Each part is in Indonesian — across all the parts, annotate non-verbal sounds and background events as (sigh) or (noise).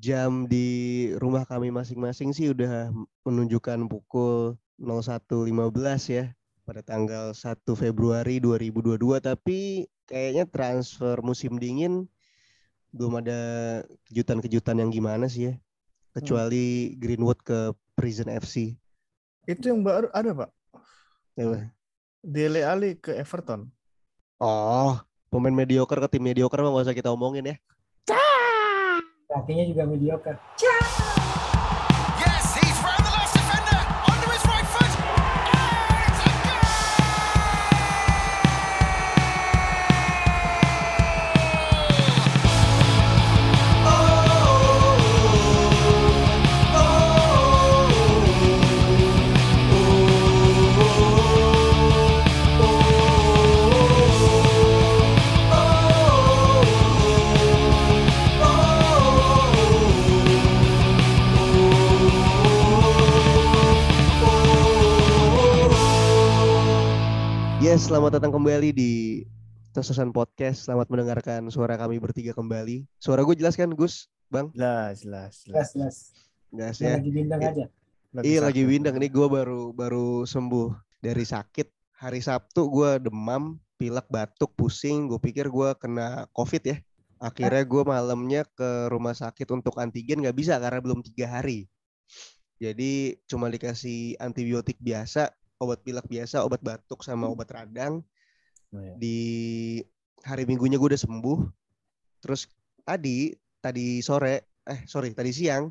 jam di rumah kami masing-masing sih udah menunjukkan pukul 01.15 ya pada tanggal 1 Februari 2022 tapi kayaknya transfer musim dingin belum ada kejutan-kejutan yang gimana sih ya kecuali Greenwood ke Prison FC. Itu yang baru ada, Pak. Apa? Dele Ali ke Everton. Oh, pemain mediocre ke tim mediocre mah gak usah kita omongin ya. Kakinya juga mediocre. Yes, Yes, selamat datang kembali di Tesosan Podcast. Selamat mendengarkan suara kami bertiga kembali. Suara gue jelas kan, Gus? Bang? Jelas, jelas, Jelas, jelas. jelas. Ya. lagi bintang aja. Iya lagi bindeng. Ini gue baru baru sembuh dari sakit. Hari Sabtu gue demam, pilek, batuk, pusing. Gue pikir gue kena COVID ya. Akhirnya gue malamnya ke rumah sakit untuk antigen nggak bisa karena belum tiga hari. Jadi cuma dikasih antibiotik biasa, obat pilek biasa, obat batuk sama obat radang. Oh, iya. Di hari Minggunya gue udah sembuh. Terus tadi tadi sore, eh sorry tadi siang,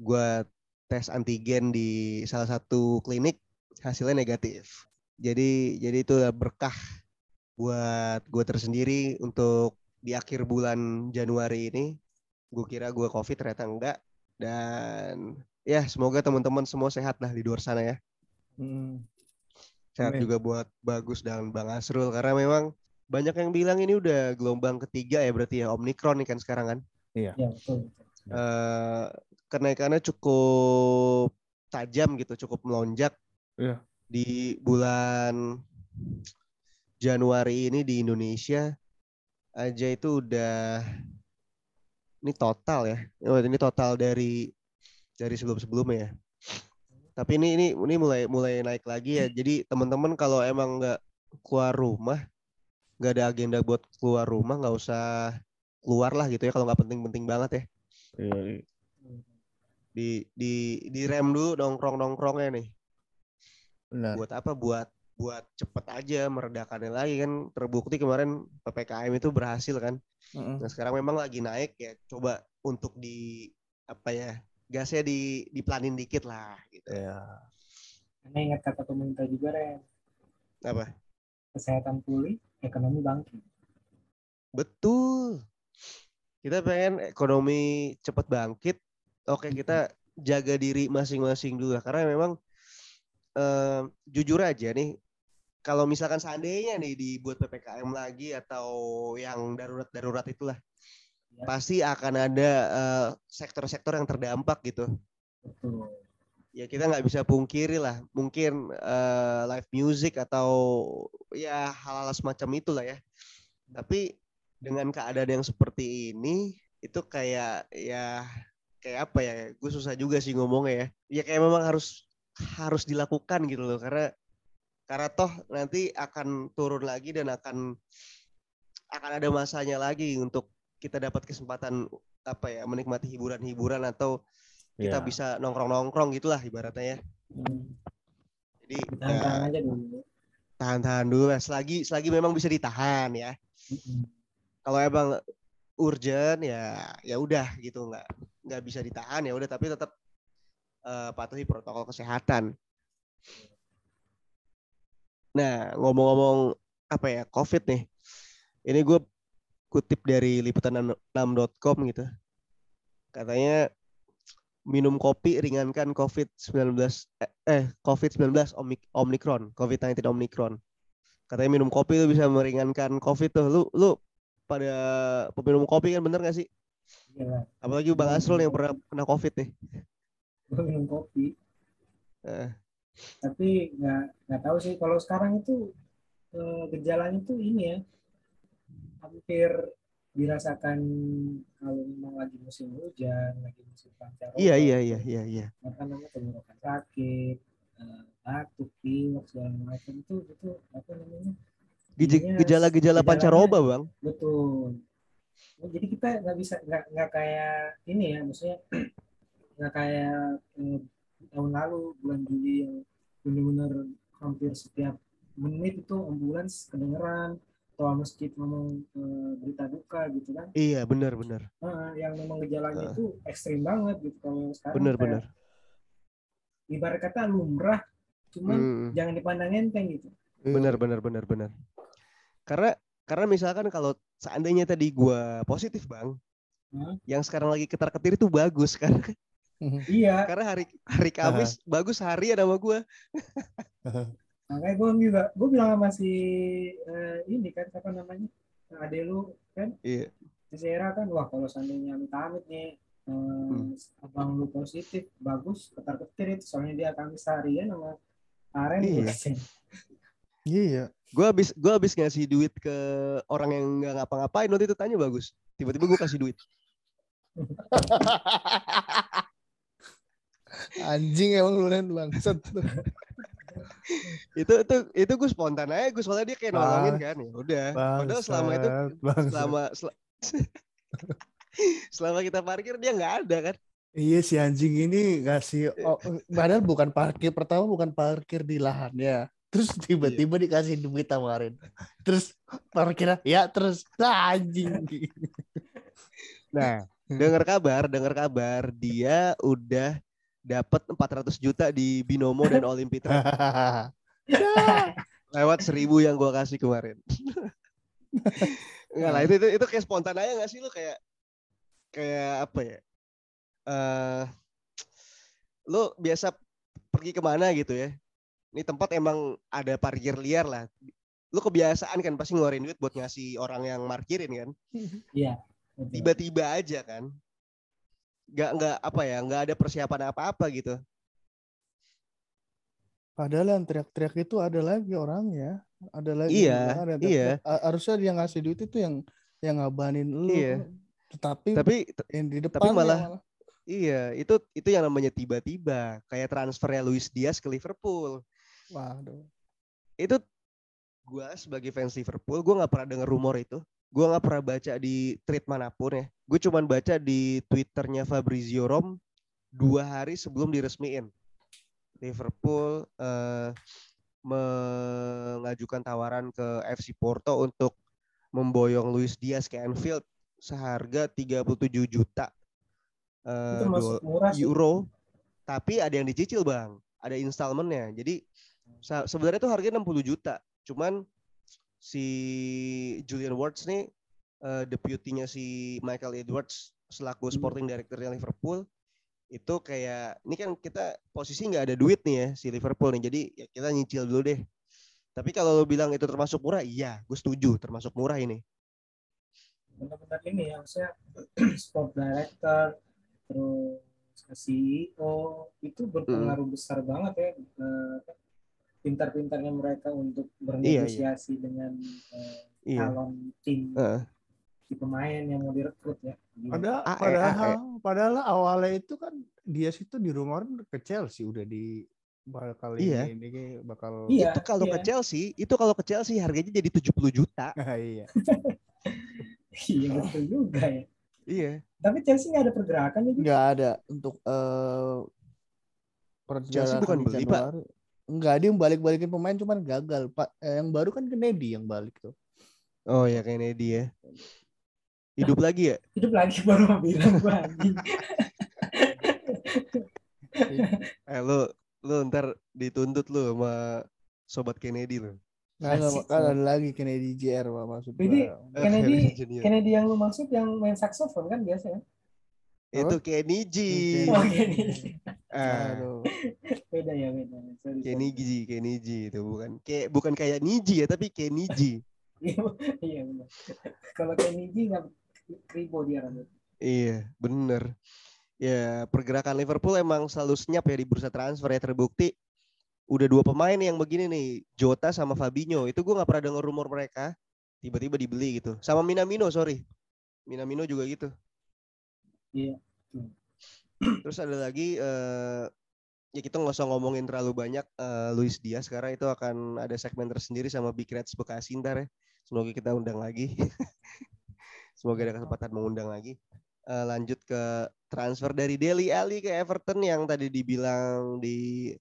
gue tes antigen di salah satu klinik hasilnya negatif. Jadi jadi itu berkah buat gue tersendiri untuk di akhir bulan Januari ini. Gue kira gue COVID ternyata enggak. Dan ya semoga teman-teman semua sehat lah di luar sana ya. Sehat Amin. juga buat Bagus dan Bang Asrul karena memang banyak yang bilang ini udah gelombang ketiga ya berarti ya Omikron nih kan sekarang kan. Ya, betul. eh kenaikannya cukup tajam gitu, cukup melonjak. Iya. Di bulan Januari ini di Indonesia aja itu udah ini total ya. Oh, ini total dari dari sebelum-sebelumnya ya. Tapi ini ini ini mulai mulai naik lagi ya. Jadi teman-teman kalau emang nggak keluar rumah, nggak ada agenda buat keluar rumah, nggak usah keluar lah gitu ya kalau nggak penting-penting banget ya. Iya, di di di rem dulu nongkrong nongkrongnya nih. Benar. buat apa? Buat buat cepet aja meredakannya lagi kan. Terbukti kemarin ppkm itu berhasil kan. Nah sekarang memang lagi naik ya. Coba untuk di apa ya gasnya di diplanin dikit lah gitu Iya. Karena ingat kata pemerintah juga, Ren. apa Kesehatan pulih, ekonomi bangkit. betul kita pengen ekonomi cepet bangkit oke kita jaga diri masing-masing dulu lah. karena memang eh, jujur aja nih kalau misalkan seandainya nih dibuat ppkm lagi atau yang darurat-darurat itulah. Pasti akan ada eh, sektor-sektor yang terdampak gitu. Betul. ya kita nggak bisa pungkiri lah. Mungkin eh, live music atau ya hal-hal semacam itulah ya. Tapi dengan keadaan yang seperti ini itu kayak ya kayak apa ya? Gue susah juga sih ngomongnya ya. Ya kayak memang harus harus dilakukan gitu loh. Karena karena toh nanti akan turun lagi dan akan akan ada masanya lagi untuk kita dapat kesempatan apa ya menikmati hiburan-hiburan atau kita Iya. bisa nongkrong-nongkrong gitulah ibaratnya ya. Hmm. Jadi Tahan-tahan ya, aja dulu. tahan-tahan dulu lah selagi selagi memang bisa ditahan ya. Mm-mm. Kalau emang urgent ya ya udah gitu nggak nggak bisa ditahan ya udah tapi tetap eh, patuhi protokol kesehatan. Nah ngomong-ngomong apa ya COVID nih, ini gue kutip dari liputan6.com gitu. Katanya minum kopi ringankan COVID-19 eh, eh COVID-19 Omik- Omicron, COVID-19 Omicron. Katanya minum kopi itu bisa meringankan COVID tuh. Lu lu pada peminum kopi kan bener gak sih? Iya. Apalagi Bang Asrul yang pernah kena COVID nih. Gue minum kopi. Eh, Tapi nggak nggak tahu sih kalau sekarang itu eh, gejalanya tuh ini ya hampir dirasakan kalau memang lagi musim hujan, lagi musim pancaroba. Iya iya iya iya iya. Apa namanya tenggorokan sakit, eh, batuk, pilek segala macam itu itu apa namanya? Gejala-gejala pancaroba bang. Betul. Nah, jadi kita nggak bisa nggak nggak kayak ini ya, maksudnya (clears throat) nggak kayak eh, tahun lalu bulan Juli yang benar-benar hampir setiap menit itu ambulans kedengeran atau masjid ngomong eh, berita duka gitu kan. Iya benar benar Nah, yang memang gejalanya Ah. itu ekstrim banget gitu kalau yang sekarang benar kayak benar. ibarat kata lumrah cuman Hmm. jangan dipandang enteng gitu. Benar benar benar benar. Karena karena misalkan kalau seandainya tadi gua positif bang, Hah? yang sekarang lagi ketar ketir itu bagus karena Iya, karena hari hari Kamis bagus hari ada sama gua. (laughs) makanya gue juga gue bilang sama si eh, ini kan apa namanya ade lu kan Iya. si Sera kan wah kalau seandainya amit-amit nih eh, Hmm. abang lu positif bagus ketar ketir itu soalnya dia Kamis harian sama Aren Iya. Iya. Gua habis gua habis ngasih duit ke orang yang nggak ngapa-ngapain waktu itu tanya bagus. Tiba-tiba gua kasih duit. (laughs) Anjing emang lu Ren bangsat. (laughs) itu itu itu gue spontan aja gue soalnya dia kayak nolongin kan ya udah padahal selama itu Bangsat, bangsat. selama sel- (laughs) selama kita parkir dia nggak ada kan Iya si anjing ini ngasih oh, padahal bukan parkir pertama bukan parkir di lahannya. Terus tiba-tiba dikasih duit kemarin. Terus parkirnya ya terus lah anjing. nah dengar kabar dengar kabar dia udah dapat 400 juta di binomo dan (laughs) Olympic Trade (laughs) lewat seribu yang gua kasih kemarin. Enggak lah itu, itu itu kayak spontan aja nggak sih lu? Kayak kayak apa ya? Eh lu biasa pergi ke mana gitu ya? Ini tempat emang ada parkir liar lah. Lu kebiasaan kan pasti ngeluarin duit buat ngasih orang yang markirin kan? (laughs) Betul. tiba-tiba aja kan nggak nggak apa ya nggak ada persiapan apa-apa gitu Padahal yang teriak-teriak itu ada lagi orangnya. Ada lagi Iya, iya. Harusnya dia ngasih duit itu yang yang ngabanin lu. Iya. Tetapi, tapi yang di depan tapi malah- iya itu itu yang namanya tiba-tiba kayak transfernya Luis Diaz ke Liverpool waduh. itu gua sebagai fans Liverpool gua nggak pernah denger rumor itu gua nggak pernah baca di tweet mana pun ya. Gue cuman baca di twitternya Fabrizio Rom dua hari sebelum diresmiin. Liverpool eh, mengajukan tawaran ke FC Porto untuk memboyong Luis Diaz ke Anfield seharga 37 juta itu murah sih. euro. Tapi ada yang dicicil bang. Ada installmentnya. Jadi sebenarnya tuh harganya 60 juta. Cuman si Julian Wards nih eh, deputinya si Michael Edwards selaku Hmm. sporting directornya Liverpool itu kayak ini kan kita posisi nggak ada duit nih ya si Liverpool nih jadi ya kita nyicil dulu deh. Tapi kalau lo bilang itu termasuk murah iya gue setuju termasuk murah ini. Benar-benar ini ya maksudnya (clears throat) sport director terus CEO itu berpengaruh besar banget ya eh, pintar-pintarnya mereka untuk bernegosiasi dengan eh, iya calon tim Heeh. si pemain yang mau direkrut ya. Pada, AE, padahal, padahal awalnya itu kan dia situ di rumah ke Chelsea udah di bakal Iya. ini, ini bakal Iya, itu kalau iya. ke Chelsea itu kalau ke Chelsea harganya jadi 70 juta (laughs) iya. (laughs) iya betul juga ya. iya Tapi Chelsea nggak ada pergerakan itu. Nggak ada untuk eh perjalanan bukan beli, Pak. Enggak, dia balik-balikin pemain cuman gagal. Pak, eh, yang baru kan Kennedy yang balik tuh. oh ya Kennedy ya hidup lagi ya Hidup lagi baru mau bilang anjing. (laughs) eh lu lu ntar dituntut lu sama sobat Kennedy lu Nah, Asik, kan Pak. ada lagi Kennedy JR Pak maksud Jadi, Kennedy. Kennedy yang lu maksud yang main saxophone kan biasa ya? Itu Kenny G Kenny. Oh Kenny. ah Aduh. Beda ya beda. Sorry, Kenny sorry. G Kenny G itu bukan kayak bukan kayak Niji ya tapi Kenny G (laughs) Iya iya benar. Kalau Kenny G nggak kribo dia rambut. iya bener ya pergerakan Liverpool emang selalu senyap ya di bursa transfer ya terbukti udah dua pemain yang begini nih Jota sama Fabinho itu gue nggak pernah denger rumor mereka tiba-tiba dibeli gitu sama Minamino sorry Minamino juga gitu. Iya. Terus ada lagi eh ya kita nggak usah ngomongin terlalu banyak eh, Luis Diaz sekarang itu akan ada segmen tersendiri sama Big Reds Bekasi ntar ya. Semoga kita undang lagi. (laughs) Semoga ada kesempatan mengundang lagi. Eh, lanjut ke transfer dari Deli Ali ke Everton yang tadi dibilang di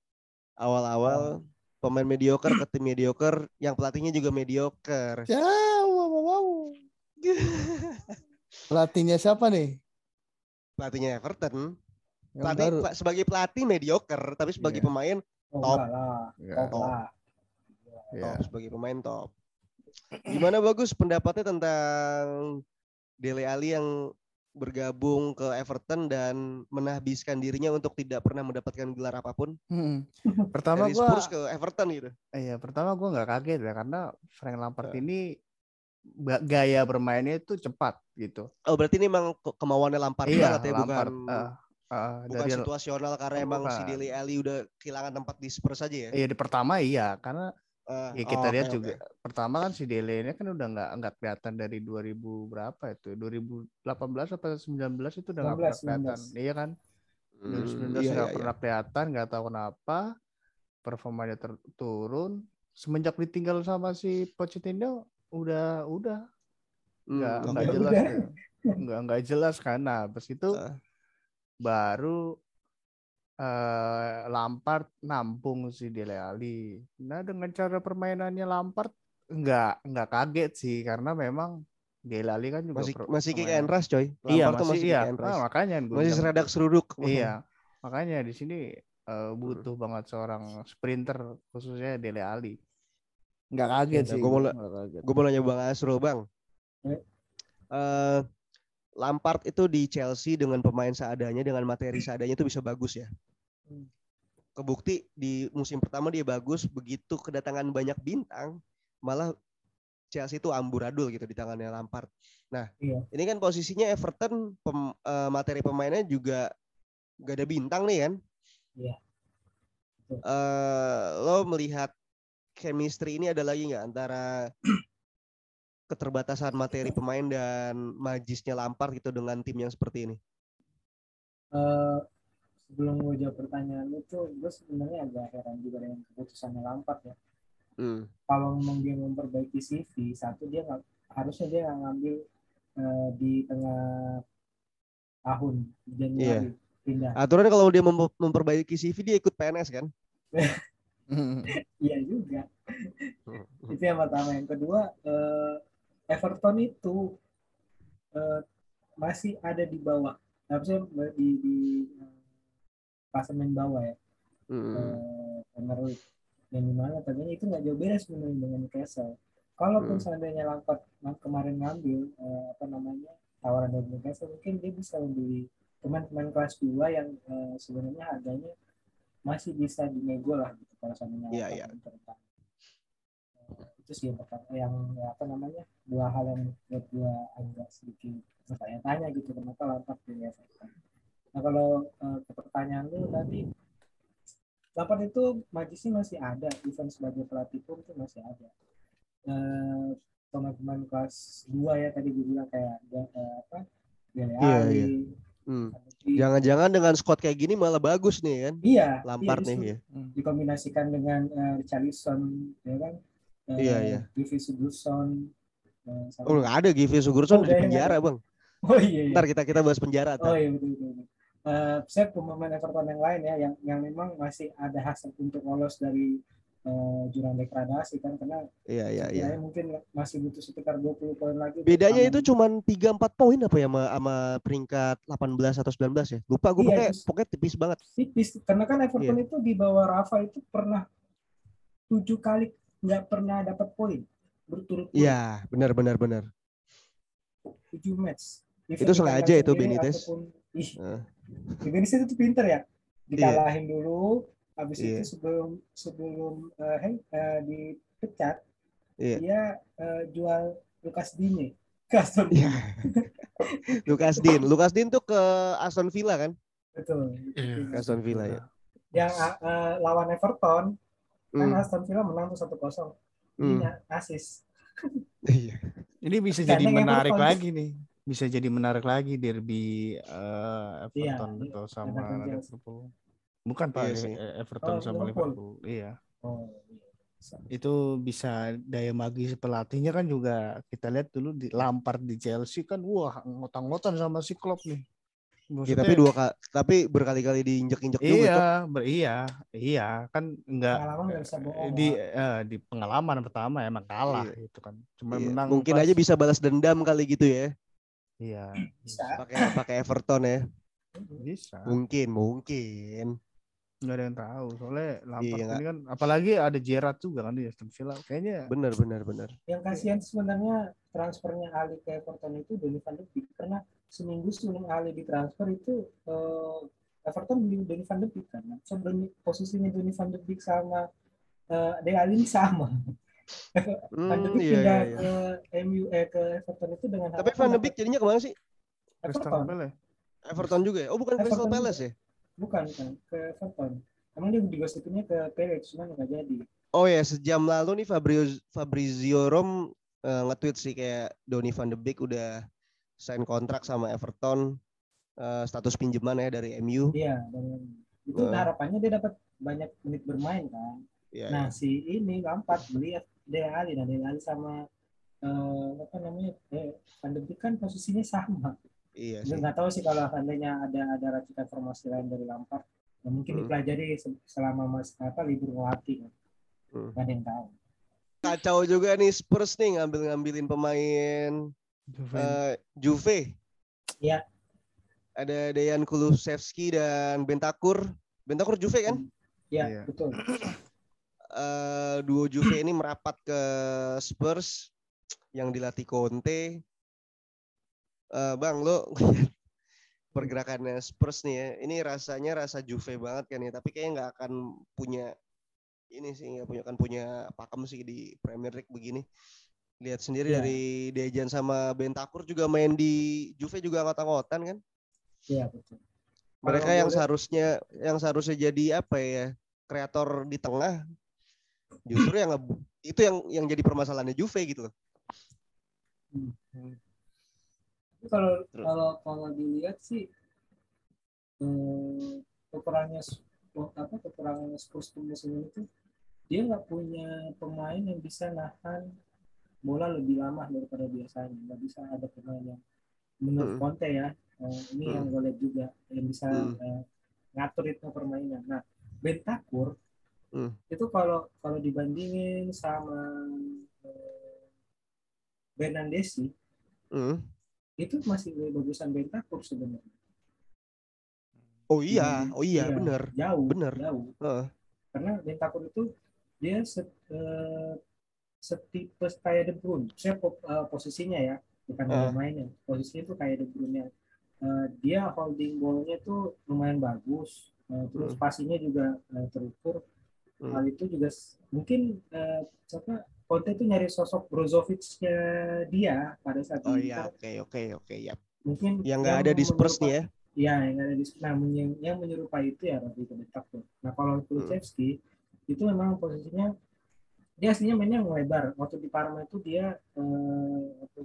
awal-awal pemain mediocre ke tim mediocre yang pelatihnya juga mediocre. Ya, wow, wow, wow. (laughs) Pelatihnya siapa nih? Pelatihnya Everton, Yang pelatih baru. sebagai pelatih mediocre tapi sebagai Iya. pemain Oh, Top. enggak lah. Ya, Top Top. ya. top sebagai pemain top. Gimana bagus pendapatnya tentang Dele Alli yang bergabung ke Everton dan menahbiskan dirinya untuk tidak pernah mendapatkan gelar apa pun Hmm. Pertama dari gua Spurs ke Everton gitu. Iya, pertama gue nggak kaget ya karena Frank Lampard Eh. ini gaya bermainnya itu cepat gitu. Oh berarti ini emang ke- kemauannya Lampard iya, banget ya Lampard. bukan eh, eh, bukan dari situasional karena emang si Bukan. Dele Alli udah kehilangan tempat di Spurs aja ya. iya di pertama iya karena Eh, ya kita oh, lihat oke, juga pertama kan si Dele ini kan udah nggak nggak kelihatan dari 2000 berapa itu 2018 atau 19 itu udah nggak pernah 19, kelihatan 19. iya kan oke. 2019 Hmm, nggak iya, iya, iya. pernah kelihatan nggak tahu kenapa performanya turun semenjak ditinggal sama si Pochettino udah udah Hmm, nggak oke. nggak jelas udah. nggak nggak jelas kan nah habis itu Ah. baru eh Lampard nampung si Dele Alli. Nah dengan cara permainannya Lampard nggak nggak kaget sih karena memang Dele Alli kan juga Masih per- masih kick and rush coy. Iya Lampard tuh masih, kick iya and rush. Ah, makanya masih seradak seruduk. Iya makanya di sini eh, butuh banget seorang sprinter khususnya Dele Alli. Nggak kaget Ya, sih. gua mau. Gue mau nanya Bang Asrul Bang. Eh. Eh, Lampard itu di Chelsea dengan pemain seadanya dengan materi seadanya itu bisa bagus ya. Kebukti di musim pertama dia bagus, begitu kedatangan banyak bintang malah Chelsea itu amburadul gitu di tangannya Lampard. Nah, Iya. ini kan posisinya Everton pem- eh, materi pemainnya juga gak ada bintang nih kan? Iya. Eh, lo melihat chemistry ini ada lagi nggak antara keterbatasan materi pemain dan majisnya Lampard gitu dengan tim yang seperti ini? Eh, sebelum gue jawab pertanyaan lu tuh, gue sebenarnya agak heran juga dengan keputusannya Lampard ya. Hmm. Kalau memang dia memperbaiki CV, satu dia nggak harusnya dia nggak ngambil eh, di tengah tahun Januari pindah. Aturan kalau dia mem- memperbaiki CV dia ikut PNS kan? (laughs) (laughs) Iya juga. itu yang pertama. Yang kedua, eh, Everton itu eh, masih ada di bawah. Harusnya di di eh, klasemen bawah ya. Hmm. eh, Premier League. yang di mana tadinya itu nggak jauh beda sebenarnya dengan Newcastle. Kalaupun Hmm. seandainya Lampard kemarin ngambil eh, apa namanya tawaran dari Newcastle, mungkin dia bisa membeli pemain-pemain kelas 2 yang eh, sebenarnya harganya masih bisa dinego lah gitu kalau seandainya Iya, Lampard iya. yang tertarik. Eh, itu sih yang pertama yang ya, apa namanya dua hal yang buat gua agak sedikit bertanya-tanya gitu kenapa Lampard pilih Everton. Nah kalau eh, ke pertanyaan lu tadi Lampard itu majisnya masih ada, even sebagai pelatih pun itu masih ada. Eh, pemain-pemain kelas 2 ya tadi gue bilang kayak eh, apa? Iya, Alli, iya. Hmm. Jangan-jangan dengan squad kayak gini malah bagus nih kan? iya, Lampard iya, nih ya. dikombinasikan dengan eh, Richarlison ya kan? Eh, Iya, iya. Givi Sigurdsson, eh, sama- Oh nggak ada Givi Sigurdsson Oh, di ada, penjara nggak bang. (laughs) Oh iya, iya. Ntar kita kita bahas penjara. Oh ntar. iya betul betul. Eh, saya pemain Everton yang lain ya yang yang memang masih ada hasrat untuk lolos dari eh, jurang degradasi kan karena Iya iya iya. mungkin masih butuh sekitar 20 poin lagi. Bedanya itu cuman 3-4 poin apa ya sama, sama peringkat 18 atau 19 ya? Lupa gue Iya, pokoknya, terus- pokoknya tipis banget. tipis karena kan Iya. Everton itu di bawah Rafa itu pernah tujuh kali nggak pernah dapat poin berturut-turut Iya benar benar benar. tujuh match. Even Itu di sengaja itu Benitez. ataupun- ih, Eh. Benitez itu pinter ya dikalahin dulu habis Iya. itu sebelum sebelum eh, Hen- eh, dipecat Iya. dia eh, jual Lukas Digne ke Aston Iya. (laughs) Villa. Lukas Din, Lukas Din tuh ke Aston Villa kan? betul Iya. Ke Aston Villa ya. yang eh, lawan Everton kan Hmm. Aston Villa menang tuh 1-0 Hmm. ini asis (laughs) Iya. Ini bisa jadi menarik Everton. lagi nih. bisa jadi menarik lagi derby eh, Everton iya. atau sama Everton Chelsea. Liverpool. Bukan Pak, Iya eh, Everton Oh, sama Liverpool. Liverpool. Iya. Oh, iya. Itu bisa daya magis pelatihnya kan juga kita lihat dulu di Lampard di Chelsea kan wah ngotang-ngotan sama si Klopp nih. Ya, Maksudnya- tapi dua kali, tapi berkali-kali diinjek-injek juga. Cok. Iya, ber, iya, iya kan enggak Pengalaman bisa bohong. di eh, di pengalaman pertama emang kalah Iya. gitu kan. Cuma Iya, menang Mungkin pas- aja bisa balas dendam kali gitu ya. Iya, Bisa. Pakai pakai Everton ya. bisa. Mungkin, mungkin. Nggak ada yang tahu. Soalnya Lampard Iya, ini kan apalagi ada Gerrard juga kan di Aston Villa. Kayaknya Bener, bener, bener. Yang kasihan sebenarnya transfernya Ali ke Everton itu Donny van de Beek karena seminggu sebelum Ali ditransfer itu eh, Everton beli Donny van de Beek kan. So, Donny- posisinya Donny van de Beek sama eh Alli ini sama. Van de Hmm, Beek iya, pindah iya, iya. ke MU eh ke Everton itu dengan Tapi Van de Beek jadinya ke mana sih? Crystal Everton. Palace. Everton juga ya? Oh bukan Crystal Everton Palace ya? Bukan kan ke Everton. Emang dia digosipinnya ke Palace cuma nggak jadi. Oh ya sejam lalu nih Fabrizio, Fabrizio Rom eh, nge-tweet sih kayak Donny van de Beek udah sign kontrak sama Everton eh, status pinjaman ya dari MU. Iya dan itu Nah. harapannya dia dapat banyak menit bermain kan. Ya, Nah si ini Lampard beli Dele Alli, nah Dele Alli sama eh, apa namanya eh, Van de Beek kan posisinya sama. Iya sih. nggak tahu sih kalau seandainya ada ada racikan formasi lain dari Lampard, ya mungkin Hmm. dipelajari se- selama mas apa libur ngelatih. Kan. Hmm. Gak ada yang tahu. Kacau juga nih Spurs nih ngambil-ngambilin pemain Juve. eh, Juve. Iya. Ada Dejan Kulusevski dan Bentakur. Bentakur Juve kan? Ya Iya. betul. eh duo Juve ini merapat ke Spurs yang dilatih Conte. Eh bang, lo (laughs) pergerakannya Spurs nih ya, ini rasanya rasa Juve banget kan ya, tapi kayaknya nggak akan punya ini sih nggak punya akan punya pakem sih di Premier League begini. Lihat sendiri Iya. dari Dejan sama Bentakur juga main di Juve juga ngota-ngotan kan. Iya betul. Mereka Kalau yang boleh- seharusnya yang seharusnya jadi apa ya kreator di tengah justru yang itu yang yang jadi permasalahannya Juve gitu loh. Tapi kalau kalau kalau dilihat sih eh, kekurangannya S- apa kekurangannya Spurs di musim ini tuh dia nggak punya pemain yang bisa nahan bola lebih lama daripada biasanya nggak bisa ada pemain yang menurut Hmm. Conte ya eh, ini Hmm. yang gue lihat juga yang bisa Hmm. eh, ngatur ritme permainan nah Bentakur Hmm. itu kalau kalau dibandingin sama eh, Bernardeschi Hmm. Itu masih lebih bagusan Bentakur sebenarnya. Oh iya, Dibanding- oh iya, bener. Jauh, Bener. jauh. Heeh. Karena Bentakur itu dia set, eh, setipe kayak De Bruyne. Saya po- eh, posisinya ya, bukan Ah. mainnya. Posisinya itu kayak De Bruyne. Eh, dia holding ball-nya tuh lumayan bagus. Eh, terus Hmm. passingnya juga eh, terukur. Hmm. Hal itu juga mungkin siapa Conte itu nyari sosok Brozovic-nya dia pada saat Oh di iya, oke, oke, oke, ya. mungkin Yang nggak ada di Spurs nih ya. Iya, yang ada di nah menye- yang menyerupai itu ya Rodrigo Bentancur. Nah kalau Kulusevski itu memang posisinya dia aslinya mainnya melebar. Waktu di Parma itu dia eh, waktu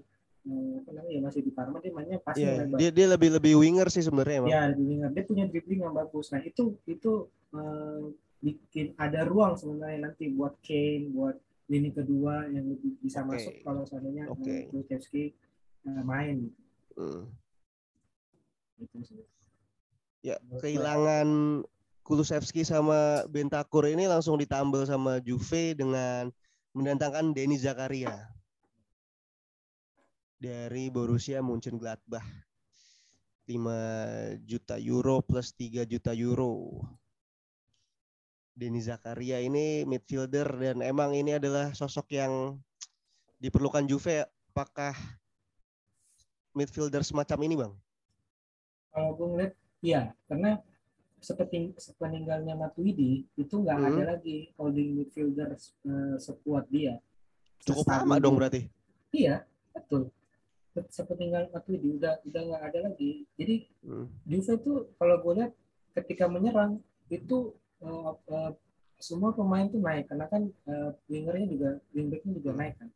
eh, apa namanya ya masih di Parma dia mainnya pasti Iya, melebar. dia dia lebih lebih winger sih sebenarnya emang. Ya di winger dia punya dribbling yang bagus. Nah itu itu eh, bikin ada ruang sebenarnya nanti buat Kane, buat lini kedua yang lebih bisa Oke. masuk kalau seandainya eh, Kulusevski eh, main. Hmm. Gitu sih. Ya, kehilangan Kulusevski sama Bentakur ini langsung ditambal sama Juve dengan mendatangkan Denis Zakaria dari Borussia Mönchengladbach. 5 juta euro plus 3 juta euro. Denis Zakaria ini midfielder dan emang ini adalah sosok yang diperlukan Juve. Apakah midfielder semacam ini, Bang? kalau gue ngeliat iya karena seperti sepeninggalnya Matuidi itu nggak Hmm. ada lagi holding midfielder eh, sekuat dia Cukup Sestabil lama dong berarti. iya betul sepeninggal Matuidi udah udah nggak ada lagi jadi Hmm. Juve tuh kalau gue lihat ketika menyerang itu eh, semua pemain tuh naik karena kan eh, wingernya juga wingbacknya juga Hmm. naik kan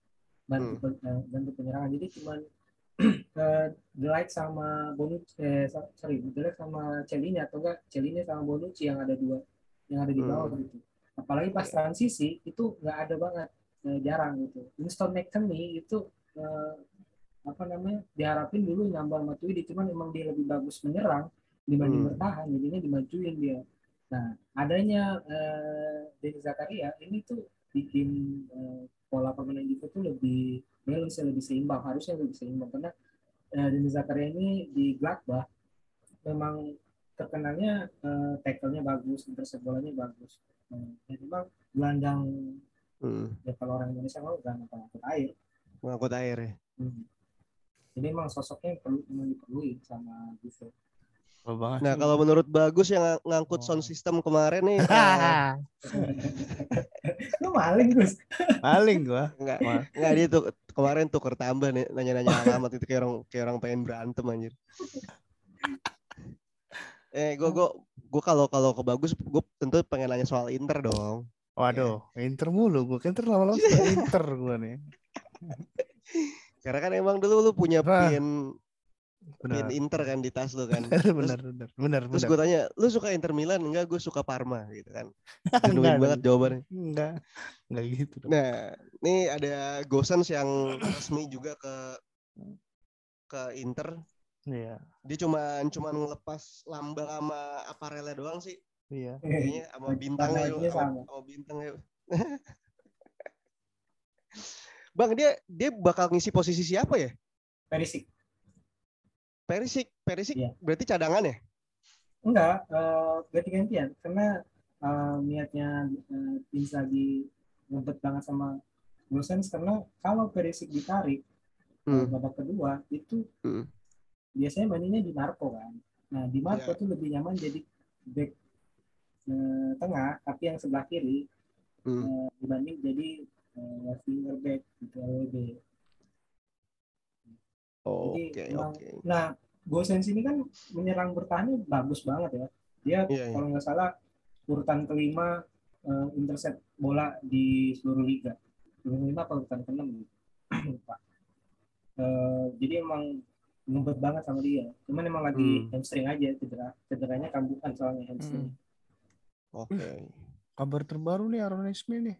bantu Hmm. eh, bantu penyerangan jadi cuman (clears throat) eh, De Ligt sama Bonucci eh so- sorry De Ligt sama Celini atau enggak Celini sama Bonucci yang ada dua yang ada di bawah gitu apalagi pas transisi itu nggak ada banget eh, jarang gitu Winston McKennie itu eh, apa namanya diharapin dulu nambah Matuidi cuman emang dia lebih bagus menyerang dibanding Hmm. bertahan jadinya dimajuin dia nah adanya eh, Denis Zakaria ini tuh bikin eh, pola permainan Juve tuh lebih balance lebih seimbang harusnya lebih seimbang karena eh, Denis Zakaria ini di Gladbach memang terkenalnya eh, tackle-nya bagus intercept bolanya bagus Eh, dan memang gelandang Hmm. ya kalau orang Indonesia mau gelandang pengangkut air Ngangkut air ya. Hmm. Jadi emang sosoknya yang perlu memang diperluin sama Juve. Banget. Nah kalau menurut Bagus yang ng- ngangkut Oh. sound system kemarin nih, (laughs) eh, Lu maling Gus. Paling gua. enggak enggak dia tuh kemarin tuker tambah nih nanya-nanya alamat itu kayak orang kayak orang pengen berantem anjir. Eh gua gua gua kalau kalau ke Bagus gua tentu pengen nanya soal Inter dong. Waduh, Inter mulu gua. Inter lama-lama (laughs) Inter gua nih. Karena kan emang dulu lu punya pin pin Benar. Inter kan di tas lu kan. (laughs) benar, benar, benar, Terus gue tanya, lu suka Inter Milan? Enggak, gue suka Parma gitu kan. (laughs) Enggak, Genuin banget enggak. jawabannya. Enggak. Enggak gitu dong. Nah, ini ada Gosens yang resmi juga ke ke Inter. Iya, Dia cuma cuma ngelepas lambang sama aparelnya doang sih. iya. Kayaknya sama bintangnya Bajunya yuk, sama, sama. bintangnya. yuk. (laughs) Bang, dia dia bakal ngisi posisi siapa ya? Perisik. Perisik, Perisik Iya. berarti cadangan ya? Enggak, eh, ganti-gantian karena eh, niatnya eh, Inzaghi ngebet banget sama Gosens karena kalau Perisik ditarik Hmm. babak kedua itu Hmm. biasanya mainnya di Marco kan. Nah di Marco Iya. tuh lebih nyaman jadi back eh, tengah tapi yang sebelah kiri Hmm. eh, dibanding jadi eh, winger back gitu LWB. Oke, Jadi emang- oke. Nah, Gosens ini kan menyerang bertahannya bagus banget ya. Dia Iya, iya. kalau nggak salah urutan kelima eh, intercept bola di seluruh liga. Urutan kelima apa urutan keenam gitu. (clears throat) Lupa. Eh, jadi emang ngebet banget sama dia. Cuman emang lagi Hmm. hamstring aja cedera. Cederanya kambuhan soalnya hamstring. Oke. Kabar terbaru nih Aaron Ismi nih.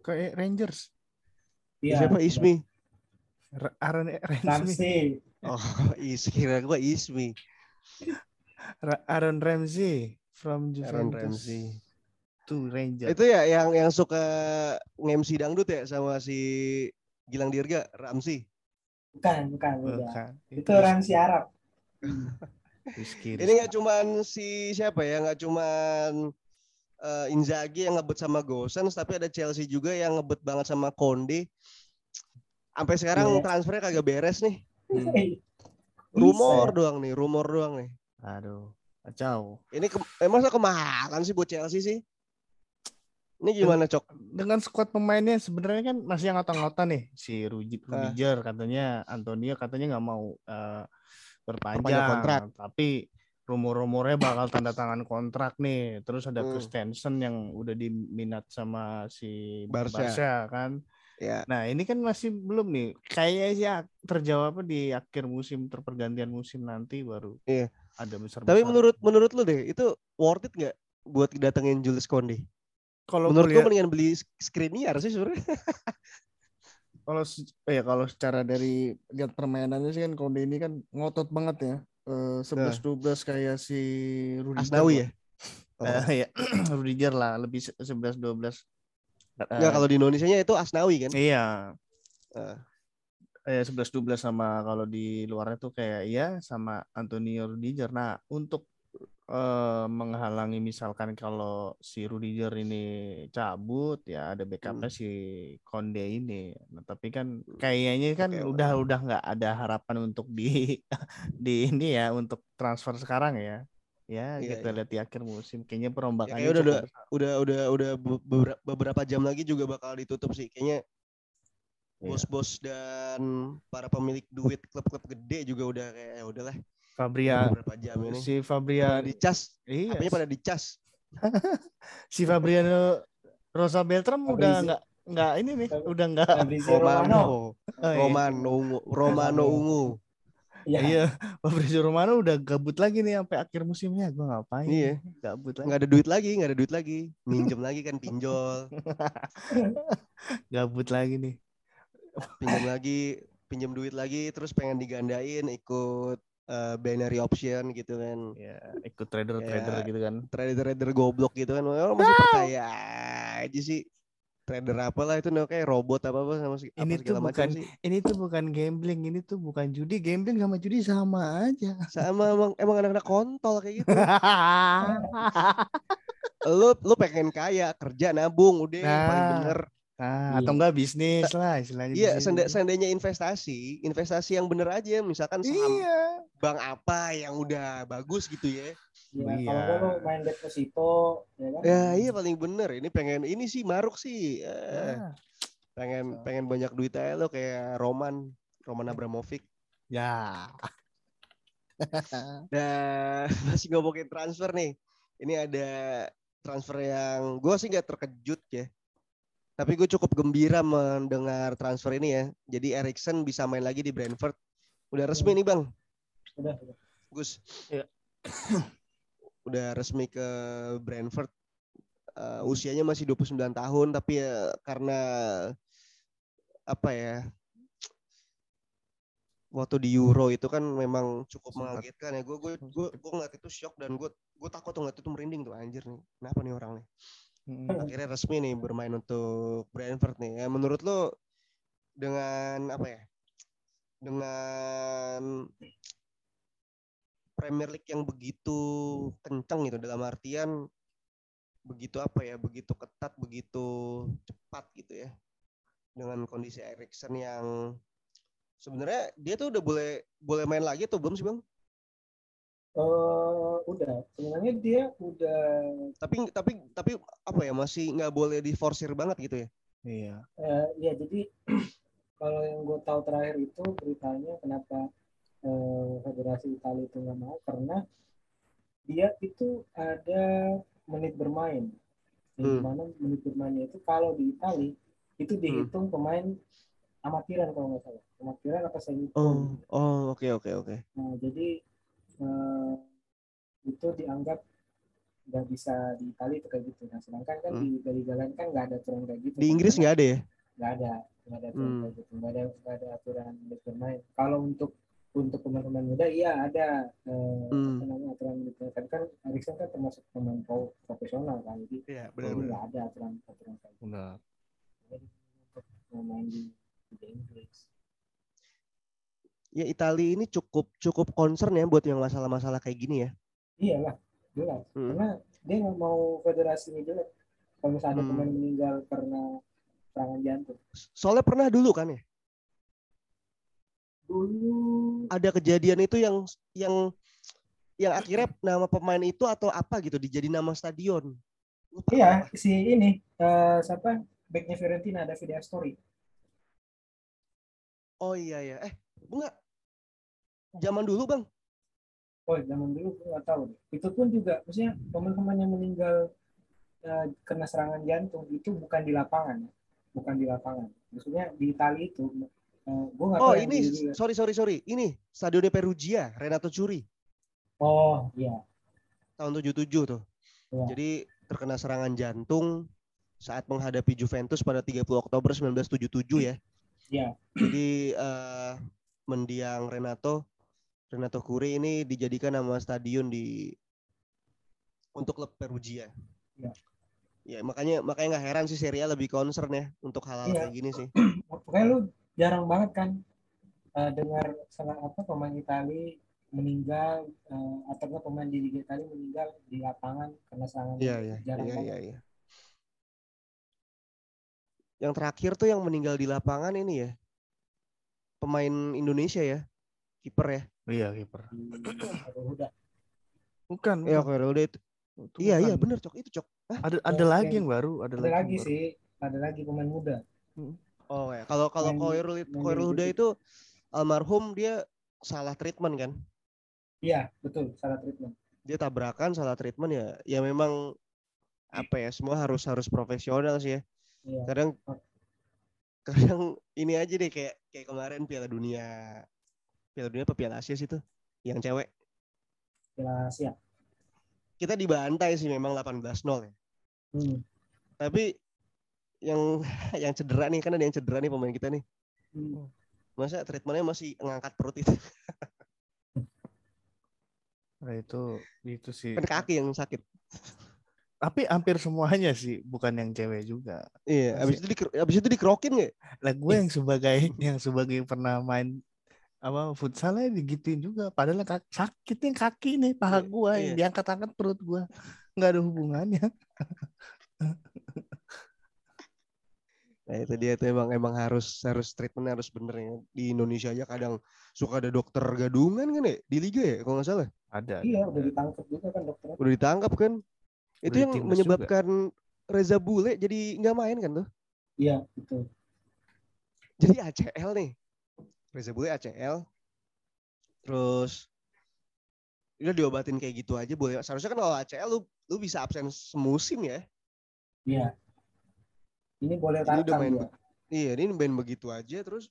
Ke Rangers. Iya. Siapa Ismi? R- Aaron. Ramsey. Oh, (laughs) is kira gua Ismi. Aaron Ramsey from Aaron Juventus Ramsey. to Rangers. Itu ya yang yang suka nge-MC dangdut ya sama si Gilang Dirga, Ramsi. Bukan, bukan. Bukan. Itu Ramsey Arab. (laughs) Rizky, Ini nggak cuman si siapa ya, nggak cuman eh, Inzaghi yang ngebet sama Gosens, tapi ada Chelsea juga yang ngebet banget sama Conde. Sampai sekarang Iya. transfernya kagak beres nih. Hmm. Bisa. Rumor doang nih, rumor doang nih. Aduh, kacau. Ini ke, eh, masa kemahalan sih buat Chelsea sih? Ini gimana, Cok? Dengan skuad pemainnya sebenarnya kan masih yang ngota-ngota nih. Si Ruji Ah. Rudiger katanya Antonio katanya nggak mau Perpanjang berpanjang, kontrak. tapi rumor-rumornya bakal tanda tangan kontrak nih. Terus ada Hmm. Christensen yang udah diminat sama si Barca. Barca kan. Ya. Nah ini kan masih belum nih. Kayaknya sih terjawabnya di akhir musim terpergantian musim nanti baru Iya. ada besar. Tapi menurut menurut lu deh, itu worth it nggak buat datengin Julius Conde? kalau Menurut gua mendingan beli Skriniar sih sebenarnya. (laughs) kalau ya kalau secara dari lihat permainannya sih kan Konde ini kan ngotot banget ya. Eh, 11 12 kayak si Rudiger. Asnawi ya? Oh. Eh, ya (clears throat) Rudiger lah lebih se- 11 12. Enggak, kalau di Indonesianya itu Asnawi kan? Iya. Eh. Eh 11 12 sama kalau di luarnya tuh kayak ya sama Antonio Rudiger. Nah, untuk eh, menghalangi misalkan kalau si Rudiger ini cabut ya ada backupnya Hmm. si Konde ini. Nah, tapi kan kayaknya kan oke. udah udah nggak ada harapan untuk di (laughs) di ini ya untuk transfer sekarang ya. Ya, Iya, kita iya. lihat di akhir musim kayaknya perombakannya kayaknya udah-. Udah udah udah be- beberapa, beberapa jam lagi juga bakal ditutup sih. Kayaknya Iya. bos-bos dan para pemilik duit klub-klub gede juga udah kayak ya udahlah Fabria beberapa jam ini. si Fabria Pada dicas, iya apanya pada dicas. (laughs) si Fabriano Rosa Beltram udah Fabrizio. nggak nggak ini nih udah nggak Fabrizio Romano. Romano, oh, iya. Romano, Ungu, Romano Ungu. Iya. Iya, (laughs) Fabrizio Romano udah gabut lagi nih sampai akhir musimnya. Gue ngapain? Iya. Gabut lagi. nggak ada duit lagi nggak ada duit lagi minjem lagi kan pinjol (laughs) Gabut lagi nih. pinjam lagi pinjam duit lagi terus pengen digandain ikut eh, binary option gitu kan Ya, ikut trader-trader Ya. gitu kan. trader-trader goblok gitu kan orang masih percaya aja sih trader apalah itu nah, kayak robot apa apa sama apa Ini tuh macam bukan- sih Ini tuh bukan gambling, ini tuh bukan judi. Gambling sama judi sama aja. sama emang emang anak-anak kontol kayak gitu (laughs) lu lu pengen kaya kerja nabung udah paling Nah, bener Nah, atau enggak bisnis lah istilahnya. iya bisnis. seanda- seandainya investasi investasi yang bener aja misalkan saham Iya. bank apa yang udah bagus gitu ya Iya, Iya. kalau lo main deposito, ya kan? ya iya paling bener ini pengen ini sih maruk sih Ah, pengen pengen banyak duit aja lo kayak Roman Roman Abramovic Ya. dan (laughs) masih ngomongin transfer nih ini ada transfer yang gue sih nggak terkejut ya tapi gue cukup gembira mendengar transfer ini ya. Jadi Erikson bisa main lagi di Brentford. Udah resmi nih bang? Udah, udah. Gus. Iya. (clears throat) udah resmi ke Brentford. Eh, usianya masih 29 tahun tapi ya karena apa ya waktu di Euro itu kan memang cukup mengagetkan ya. Gue gue gue gue ngeliat itu shock dan gue gue takut tuh ngeliat itu merinding tuh. Anjir nih kenapa nih orang nih Mm. akhirnya resmi nih bermain untuk Brentford nih. Ya menurut lo dengan apa ya? Dengan Premier League yang begitu kencang gitu dalam artian begitu apa ya? Begitu ketat begitu cepat gitu ya. Dengan kondisi Erikson yang sebenarnya dia tuh udah boleh boleh main lagi atau belum sih bang Eh, udah. Sebenarnya dia udah tapi tapi tapi apa ya masih nggak boleh diforsir banget gitu ya Iya. eh, ya jadi (clears throat) kalau yang gue tahu terakhir itu beritanya kenapa eh, Federasi Italia itu nggak mau karena dia itu ada menit bermain. Yang Hmm. di mana menit bermainnya itu kalau di Italia itu dihitung pemain amatiran kalau nggak salah. Amatiran apa semi oh oh oke oke oke Nah, jadi eh, itu dianggap nggak bisa di Italia itu kayak gitu. Nah, sedangkan kan di Liga lain kan nggak ada aturan kayak gitu. di Inggris nggak ada ya Nggak ada, nggak ada aturan Hmm. kayak gitu. Nggak ada, nggak ada aturan bermain. Kalau untuk untuk pemain-pemain muda, iya ada eh, Hmm. namanya aturan bermain. Tapi kan Erikson kan termasuk pemain pro- profesional kan, jadi jadi nggak ada aturan aturan kayak gitu. Benar. Jadi untuk main di Liga Inggris. Ya Italia ini cukup cukup concern ya buat yang masalah-masalah kayak gini ya Iyalah, jelas. Hmm. Karena dia nggak mau federasi ini jelek. Kalau misalnya ada Hmm. pemain meninggal karena serangan jantung. soalnya pernah dulu kan ya Dulu ada kejadian itu yang yang yang akhirnya nama pemain itu atau apa gitu dijadi nama stadion Lupa iya apa. si ini eh, siapa backnya Fiorentina ada video story. oh iya ya eh enggak zaman dulu bang Oh zaman dulu gue nggak tahu deh. Itu pun juga maksudnya pemain-pemain yang meninggal eh, kena serangan jantung itu bukan di lapangan, ya. bukan di lapangan. Maksudnya di Italia itu gue nggak tahu. oh ini di- sorry sorry sorry ini stadionnya Perugia Renato Curi Oh iya. tahun 77 tuh Iya. jadi terkena serangan jantung saat menghadapi Juventus pada 30 Oktober 1977 ya Iya. jadi eh, mendiang Renato Renato Curi ini dijadikan nama stadion di untuk klub Perugia. Iya. Ya makanya makanya nggak heran sih Serie A lebih concern ya untuk hal-hal Iya. kayak gini sih. (clears throat) Pokoknya lu jarang banget kan eh, dengar salah apa pemain Italia meninggal eh, atau enggak pemain di Liga Italia meninggal di lapangan karena serangan Iya jantung. iya jarang iya iya. iya. Yang terakhir tuh yang meninggal di lapangan ini ya pemain Indonesia ya kiper ya. Iya, kiper. Huda. Bukan. Ya bukan. oke udah itu. Itu Iya bukan. iya bener cok itu cok. Ada ada Yang- lagi yang- yang baru, ada, Ada lagi baru. sih, ada lagi pemain muda. Oh ya kalau kalau di Koirul Huda itu almarhum dia salah treatment kan. Iya, betul, salah treatment. dia tabrakan salah treatment ya ya memang apa ya semua harus harus profesional sih ya Iya. kadang kadang ini aja deh kayak kayak kemarin Piala Dunia Piala Dunia apa Piala Asia sih itu? Yang cewek. Piala Asia. Kita dibantai sih memang 18-0 ya. Hmm. Tapi yang (laughs) yang cedera nih kan ada yang cedera nih pemain kita nih. Hmm. Masa treatmentnya masih ngangkat perut itu? (laughs) Nah, itu itu sih. Kan kaki yang sakit. Tapi hampir semuanya sih, bukan yang cewek juga. Iya, abis itu di abis itu dikerokin nggak? Lah gue yang sebagai (laughs) yang sebagai pernah main apa futsalnya digituin juga. Padahal kak- sakitnya kaki nih paha Iya, gua yang iya. diangkat-angkat perut gua. nggak ada hubungannya. (laughs) Nah itu dia tuh emang emang harus harus treatment harus bener ya. Di Indonesia aja kadang suka ada dokter gadungan kan ya di liga ya kalau nggak salah. Ada. Iya, udah ditangkap juga kan dokternya. Udah ditangkap kan? Itu Udah di yang menyebabkan Reza Bule jadi nggak main kan tuh? Iya, betul. Jadi ACL nih. Reza Bule ACL. Terus udah diobatin kayak gitu aja boleh. Seharusnya kan kalau ACL lu lu bisa absen semusim ya. Iya. Ini boleh Ini udah main be- Iya, ini main begitu aja terus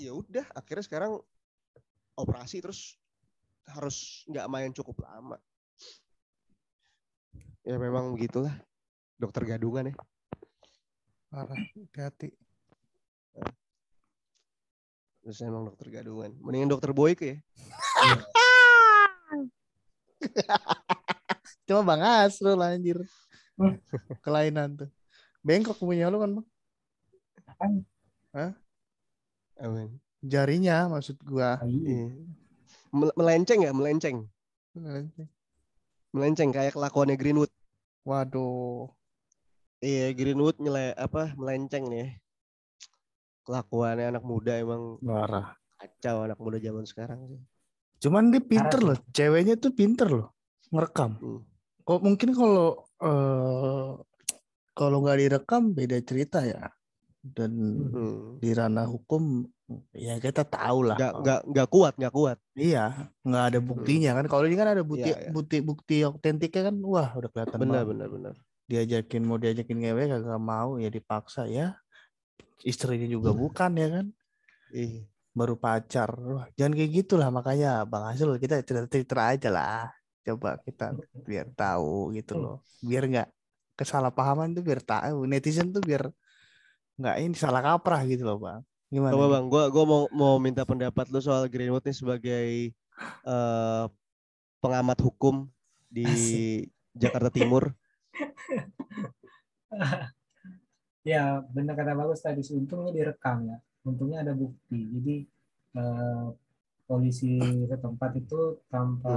ya udah akhirnya sekarang operasi terus harus nggak main cukup lama. Ya memang begitulah. Dokter gadungan ya. Parah, hati-hati. Terus emang dokter gadungan. Mendingan dokter Boyke ya. (laughs) Cuma Bang Asrul anjir. Kelainan tuh. Bengkok punya lu kan, Bang? Amin. Jarinya maksud gua. Iya. Mel- Melenceng ya, melenceng. Melenceng kayak kelakuannya Greenwood. Waduh. Iya, Greenwood nyele apa melenceng nih. Kelakuannya anak muda emang Parah. kacau anak muda zaman sekarang sih. Cuman dia pinter loh. Ceweknya tuh pinter loh. Ngerekam. Hmm. Kok mungkin kalau eh kalau nggak direkam beda cerita ya. Dan Hmm. di ranah hukum ya kita tahu lah. Nggak, nggak, nggak kuat, nggak kuat. Iya, nggak ada buktinya kan. Kalau ini kan ada bukti Iya, iya. bukti bukti otentiknya kan wah udah kelihatan Benar, banget. benar, benar. Diajakin mau diajakin ngewe kagak mau ya dipaksa ya. Istrinya juga bukan ya kan. Iya. Baru pacar. Wah, jangan kayak gitulah makanya Bang Hasil kita cerita-cerita aja lah. Coba kita biar tahu gitu loh. Biar nggak kesalahpahaman tuh biar tahu. Netizen tuh biar nggak ini salah kaprah gitu loh Bang. Gimana? Coba bang, gua gua mau mau minta pendapat lu soal Greenwood nih sebagai eh, pengamat hukum di Jakarta Timur. (laughs) Ya, benar kata bagus tadi. Untungnya direkam ya. Untungnya ada bukti. Jadi eh, polisi setempat itu tanpa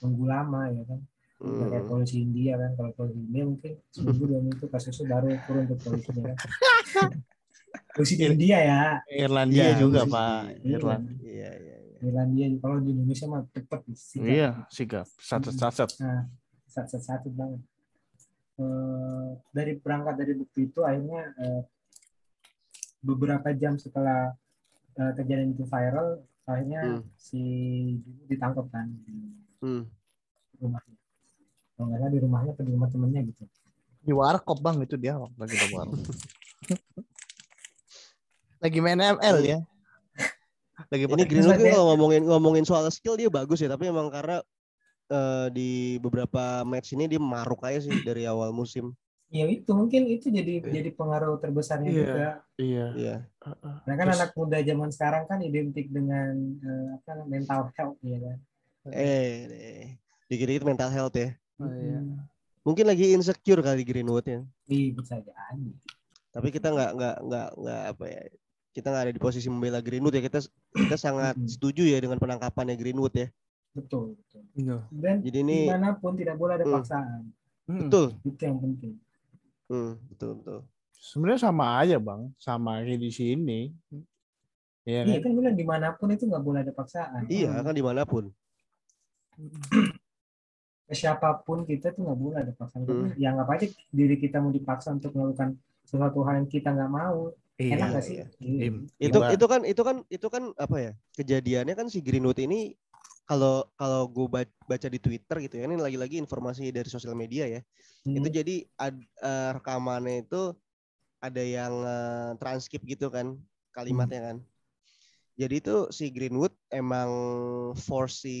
tunggu lama ya kan. Kayak Hmm. polisi India kan. Kalau polisi India mungkin (laughs) seminggu dua minggu kasusnya baru turun ke polisinya kan. (laughs) polisi di India ya. Irlandia Iya, juga. Pak. Iya. Irlandia. Iya, iya, iya. Irlandia kalau di Indonesia mah cepet sih. Iya, sigap. Satu-satu. Nah, satu-satu banget. Eh, dari berangkat dari bukti itu akhirnya eh, beberapa jam setelah eh, kejadian itu viral, akhirnya Hmm. si Jubu ditangkap kan di Hmm. rumahnya. Kalau nggak salah di rumahnya atau di rumah temennya gitu. Di warkop bang itu dia lagi di warkop. (laughs) lagi main ML ya. Lagi Ini Greenwood kalau ngomongin ngomongin soal skill dia bagus ya, tapi emang karena eh, di beberapa match ini dia maruk aja sih dari awal musim. Ya itu mungkin itu jadi jadi pengaruh terbesarnya Iya. juga. Iya. Iya. Nah kan Terus- anak muda zaman sekarang kan identik dengan eh, apa mental health ya kan. Eh, deh. dikit-dikit mental health ya. Oh, iya. Hmm. Mungkin lagi insecure kali Greenwood ya. Iya, bisa jadi. Tapi kita nggak nggak nggak nggak apa ya. Kita nggak ada di posisi membela Greenwood ya. Kita kita sangat Mm-mm. setuju ya dengan penangkapannya Greenwood ya. Betul, betul. Iya. Dan Jadi ini di mana pun tidak boleh ada Hmm. paksaan. Hmm. betul. Itu yang penting. Hmm, betul betul. Sebenarnya sama aja bang, sama kayak di sini. Iya Iya kan? kan bilang di mana pun itu nggak boleh ada paksaan. Iya kan di mana pun. (clears throat) Ke siapa pun kita tuh nggak boleh ada paksaan. Hmm. Ya anggap aja diri kita mau dipaksa untuk melakukan sesuatu hal yang kita nggak mau. Iya. Enak nggak sih? iya. Iya. Im- Itu itu kan itu kan itu kan apa ya? Kejadiannya kan si Greenwood ini kalau kalau gue baca di Twitter gitu ya, ini lagi-lagi informasi dari sosial media ya. Hmm. Itu jadi ad- eh, rekamannya itu ada yang eh, transkrip gitu kan kalimatnya kan. Jadi itu si Greenwood emang force si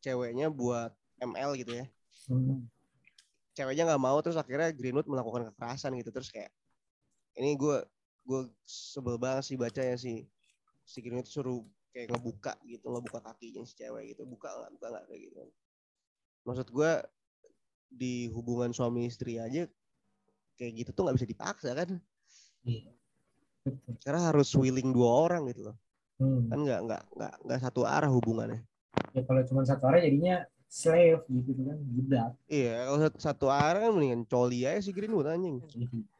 ceweknya buat ML gitu ya. Hmm. Ceweknya nggak mau terus akhirnya Greenwood melakukan kekerasan gitu terus kayak ini gue gue sebel banget sih baca ya si si Greenwood suruh kayak ngebuka gitu ngebuka kakinya si cewek gitu buka nggak buka nggak kayak gitu. Maksud gue di hubungan suami istri aja kayak gitu tuh nggak bisa dipaksa kan? Iya. Karena harus willing dua orang gitu loh. Hmm. Kan nggak nggak nggak nggak satu arah hubungannya. Ya kalau cuma satu orang jadinya slave gitu kan, budak. Iya, kalau satu, satu arah kan mendingan coli aja si Greenwood anjing. (laughs)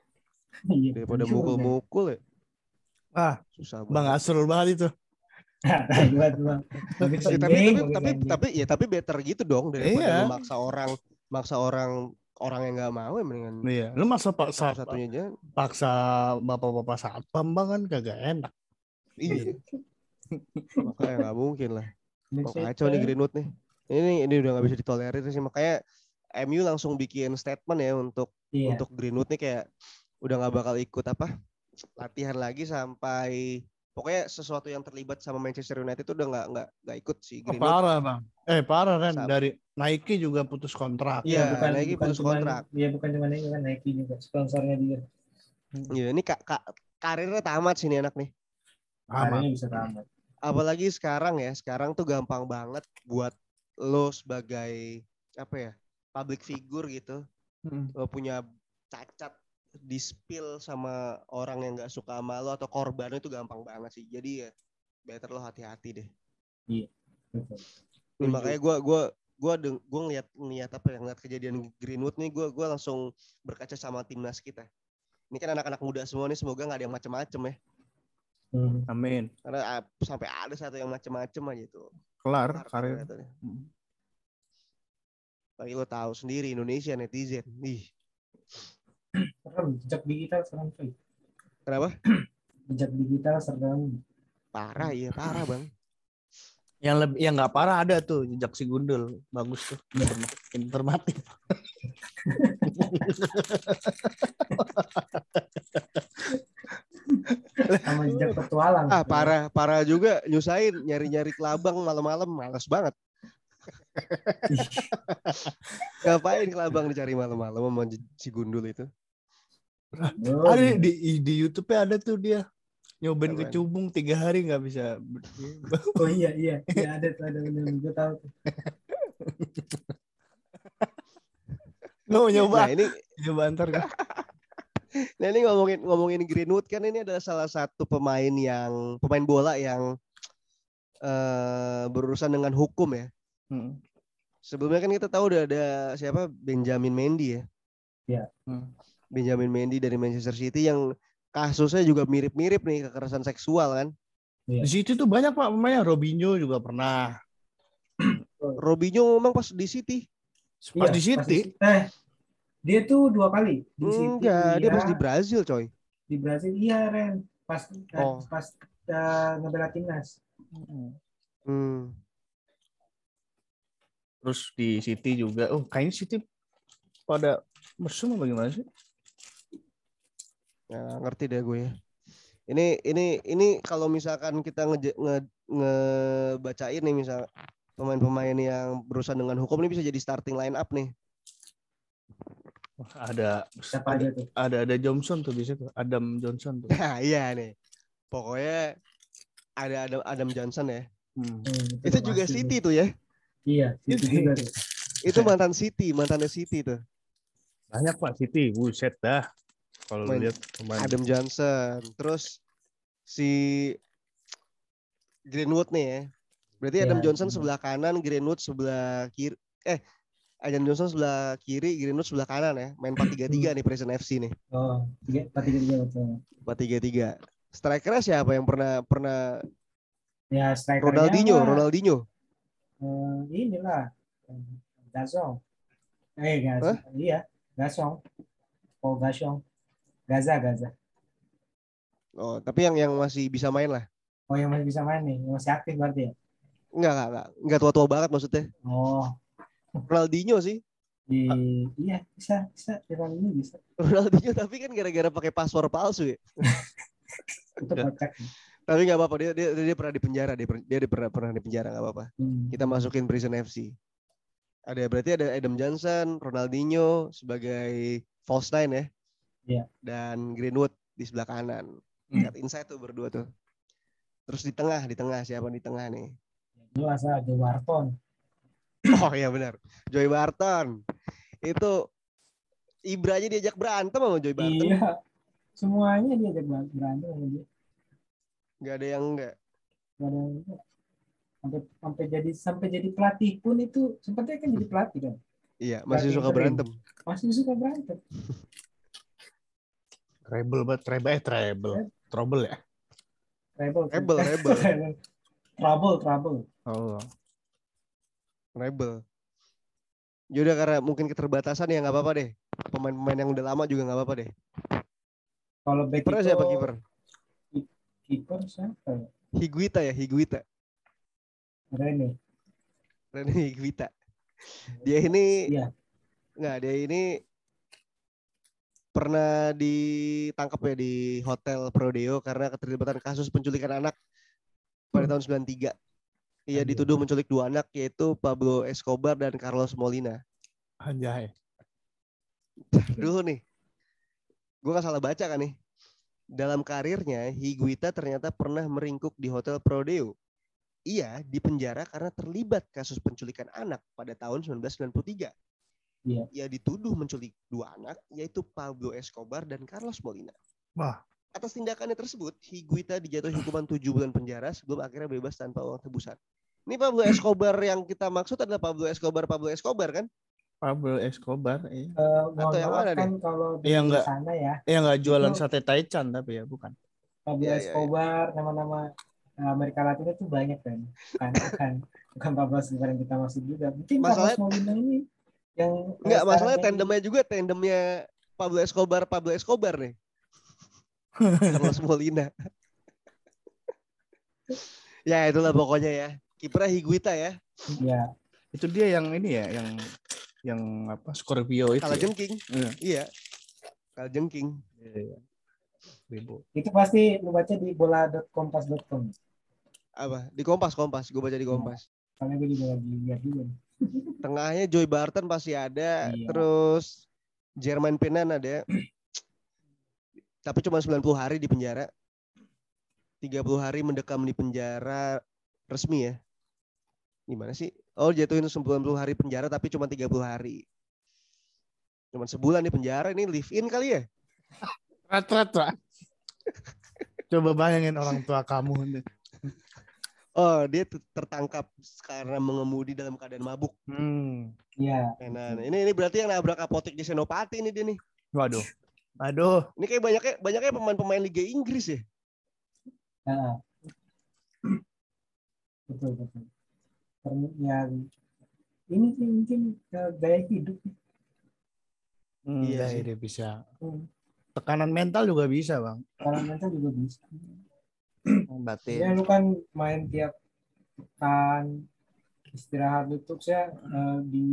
Iya. Daripada juga. mukul-mukul ya. Ah, Susah Bang banget. Asrul banget itu. (laughs) Buat Ya, tapi tapi tapi tapi ya tapi better gitu dong daripada Iya. maksa orang maksa orang orang yang nggak mau ya mendingan Iya, lu masa paksa satu-satunya aja. paksa bapak-bapak satpam bang kan kagak enak. Iya. Makanya nggak mungkin lah. Oh, kacau nih Greenwood nih. Ini ini udah nggak bisa ditolerir sih makanya MU langsung bikin statement ya untuk Iya. untuk Greenwood nih kayak udah nggak bakal ikut apa latihan lagi sampai pokoknya sesuatu yang terlibat sama Manchester United itu udah nggak nggak nggak ikut sih Oh, parah bang. Eh parah kan dari Nike juga putus kontrak. Iya, bukan, Nike bukan putus cuman- kontrak. Iya bukan cuma Nike kan Nike juga sponsornya dia. Iya, ini kak, kak karirnya tamat sih nih anak nih. Karirnya bisa tamat. Apalagi sekarang ya, sekarang tuh gampang banget buat lo sebagai apa ya public figure gitu, Hmm. lo punya cacat di spill sama orang yang nggak suka sama lo atau korban itu gampang banget sih. Jadi ya better lo hati-hati deh. Betul. Ini makanya gue gua gua deng- gua ngeliat ngeliat apa ya ngeliat kejadian Greenwood nih gue gua langsung berkaca sama timnas kita. Ini kan anak-anak muda semua nih semoga nggak ada yang macem-macem ya. Hmm. Amin. Karena ah, sampai ada satu yang macem-macem aja tuh. Kelar Kelar karir. Tapi lo tahu sendiri Indonesia netizen. Ih, Serem, jejak digital serem cuy. kenapa? (clears throat) Jejak digital serem. Parah iya, parah bang. Yang lebih yang nggak parah ada tuh jejak si gundul. Bagus tuh. Informa- Informatif. Sama jejak petualang. Ah parah, parah juga nyusahin nyari-nyari kelabang malam-malam males banget. (laughs) Ngapain kelabang dicari malam-malam sama si gundul itu? Oh, Ada di di YouTube-nya ada tuh dia nyobain Apaan? kecubung tiga hari nggak bisa. (laughs) Oh iya iya, iya ada tuh ada bener gue tahu tuh. (laughs) Nggak mau Nah nyoba. ini, Nyoba ntar kan. (laughs) nah ini ngomongin ngomongin Greenwood kan ini adalah salah satu pemain yang pemain bola yang eh berurusan dengan hukum ya. Hmm. Sebelumnya kan kita tahu udah ada siapa Benjamin Mendy ya. Hmm. Benjamin Mendy dari Manchester City yang kasusnya juga mirip-mirip nih kekerasan seksual kan. Di situ tuh banyak pak pemainnya. Robinho juga pernah. (clears throat) Robinho memang pas di City. Pas Iya, di City. Eh, dia tuh dua kali di City. Enggak, dia iya. pas di Brazil coy. di Brasil iya Ren pas Oh. pas uh, ngebela timnas Hmm. Terus di City juga. Oh kayaknya City pada mesum apa gimana sih? Ya, ngerti deh gue ya. Ini ini ini kalau misalkan kita nge, nge, ngebacain nih misal pemain-pemain yang berurusan dengan hukum ini bisa jadi starting line up nih. Wah, Ada siapa ada, aja tuh ada ada Johnson tuh di situ. Adam Johnson tuh. Nah, (laughs) iya nih. Pokoknya ada Adam, Adam Johnson ya. Hmm. Hmm, Itu udah juga pasti City tuh. tuh ya. iya City City. juga tuh Itu mantan City, mantannya City tuh. Banyak pak City. Buset dah. Kalau Main- lihat pemain. Adam Johnson. Terus si Greenwood nih ya. Berarti Ya, Adam Johnson Greenwood. sebelah kanan, Greenwood sebelah kiri. Eh, Adam Johnson sebelah kiri, Greenwood sebelah kanan ya. Main (clears throat) 4-3-3 nih Present FC nih. oh tiga empat tiga tiga betul 4-3-3. Strikernya siapa yang pernah pernah ya strikernya Ronaldinho, mah, Ronaldinho. eh, inilah eh, Gasong eh Gas iya Gasong oh Gasong Gaza Gaza Oh, tapi yang yang masih bisa main lah. oh yang masih bisa main nih yang masih aktif berarti ya Enggak, enggak, enggak. Enggak tua-tua banget maksudnya. oh Ronaldinho sih. di iya bisa bisa Ronaldinho bisa Ronaldinho tapi kan gara-gara pakai password palsu ya. (laughs) itu kocak Tapi nggak apa-apa dia, dia dia pernah di penjara dia dia di- pernah pernah di penjara nggak apa-apa. Hmm. Kita masukin Prison FC. Ada berarti ada Adam Johnson, Ronaldinho sebagai false nine ya. Iya. Dan Greenwood di sebelah kanan. Hmm. Cut inside tuh berdua tuh. Terus di tengah, di tengah siapa di tengah nih? Jelas lah, Joe Barton. Oh iya benar. Joy Barton. Itu Ibra aja diajak berantem sama Joy Barton. Iya. Semuanya dia ajak ber- berantem sama dia. Nggak ada yang enggak. Gak ada yang enggak. sampai sampai jadi sampai jadi pelatih pun itu sempatnya kan jadi pelatih kan Iya, masih Berarti suka berantem. masih suka berantem Treble banget, treble eh treble. Trouble ya. rebel Rebel, rebel, (laughs) trouble trouble Oh. rebel. Yaudah karena mungkin keterbatasan ya nggak apa-apa deh. Pemain-pemain yang udah lama juga nggak apa-apa deh. kalau back Kiper itu siapa kiper? kiper siapa ya? Higuita ya, Higuita. Rene Rene Higuita. Dia ini Iya. nggak, dia ini pernah ditangkap ya di hotel Prodeo karena keterlibatan kasus penculikan anak pada tahun 93. Ia dituduh menculik dua anak yaitu Pablo Escobar dan Carlos Molina. Anjay. Dulu nih, gue gak salah baca kan nih. Dalam karirnya, Higuita ternyata pernah meringkuk di Hotel Prodeo. Ia dipenjara karena terlibat kasus penculikan anak pada tahun 1993. Iya. Ia dituduh menculik dua anak, yaitu Pablo Escobar dan Carlos Molina. Wah. Atas tindakannya tersebut, Higuita dijatuhi hukuman 7 bulan penjara sebelum akhirnya bebas tanpa uang tebusan. Ini Pablo (clears throat) Escobar yang kita maksud adalah Pablo Escobar, Pablo Escobar kan? Pablo Escobar. Iya. Eh, mohon Atau yang mana kan kalau di Iya, enggak. sana ya Yang nggak jualan Itu- sate Taichan tapi ya bukan. Pablo iya. Escobar nama-nama eh, Amerika Latin itu banyak kan bukan bukan bukan Pablo Escobar yang kita maksud juga mungkin Masalahnya- Carlos Molina ini yang Enggak, masalahnya tandemnya juga tandemnya Pablo Escobar, Pablo Escobar nih. Carlos (laughs) Molina. ya itulah pokoknya ya. Kipernya Higuita ya. ya Itu dia yang ini ya, yang yang apa Scorpio itu. Kalah ya? jengking. Iya. Iya. Kalah jengking. Iya. Bebo. itu pasti lu baca di bola.kompas.com Apa? Di Kompas, Kompas. Gue baca di Kompas. karena gue juga lagi lihat juga. Tengahnya Joy Barton pasti ada. Iya. Terus Jermain Penan ada. Tapi cuma 90 hari di penjara. 30 hari mendekam di penjara resmi ya. Gimana sih? Oh jatuhin 90 hari penjara tapi cuma 30 hari. Cuman sebulan di penjara ini live in kali ya? Rat rat rat. Coba bayangin orang tua kamu nih. Oh dia ter- tertangkap karena mengemudi dalam keadaan mabuk. Hmm. Iya Nah, ini ini berarti yang nabrak apotek di Senopati ini dia nih. Waduh. Aduh. Ini kayak banyaknya banyaknya pemain-pemain Liga Inggris ya. Heeh. betul betul ya ini sih mungkin eh, gaya hidup Hmm, Iya sih. dia bisa. Hmm, Tekanan mental juga bisa, Bang. kalau mental juga bisa (clears throat) Batin. ya lu kan main tiap pekan istirahat itu saya eh, di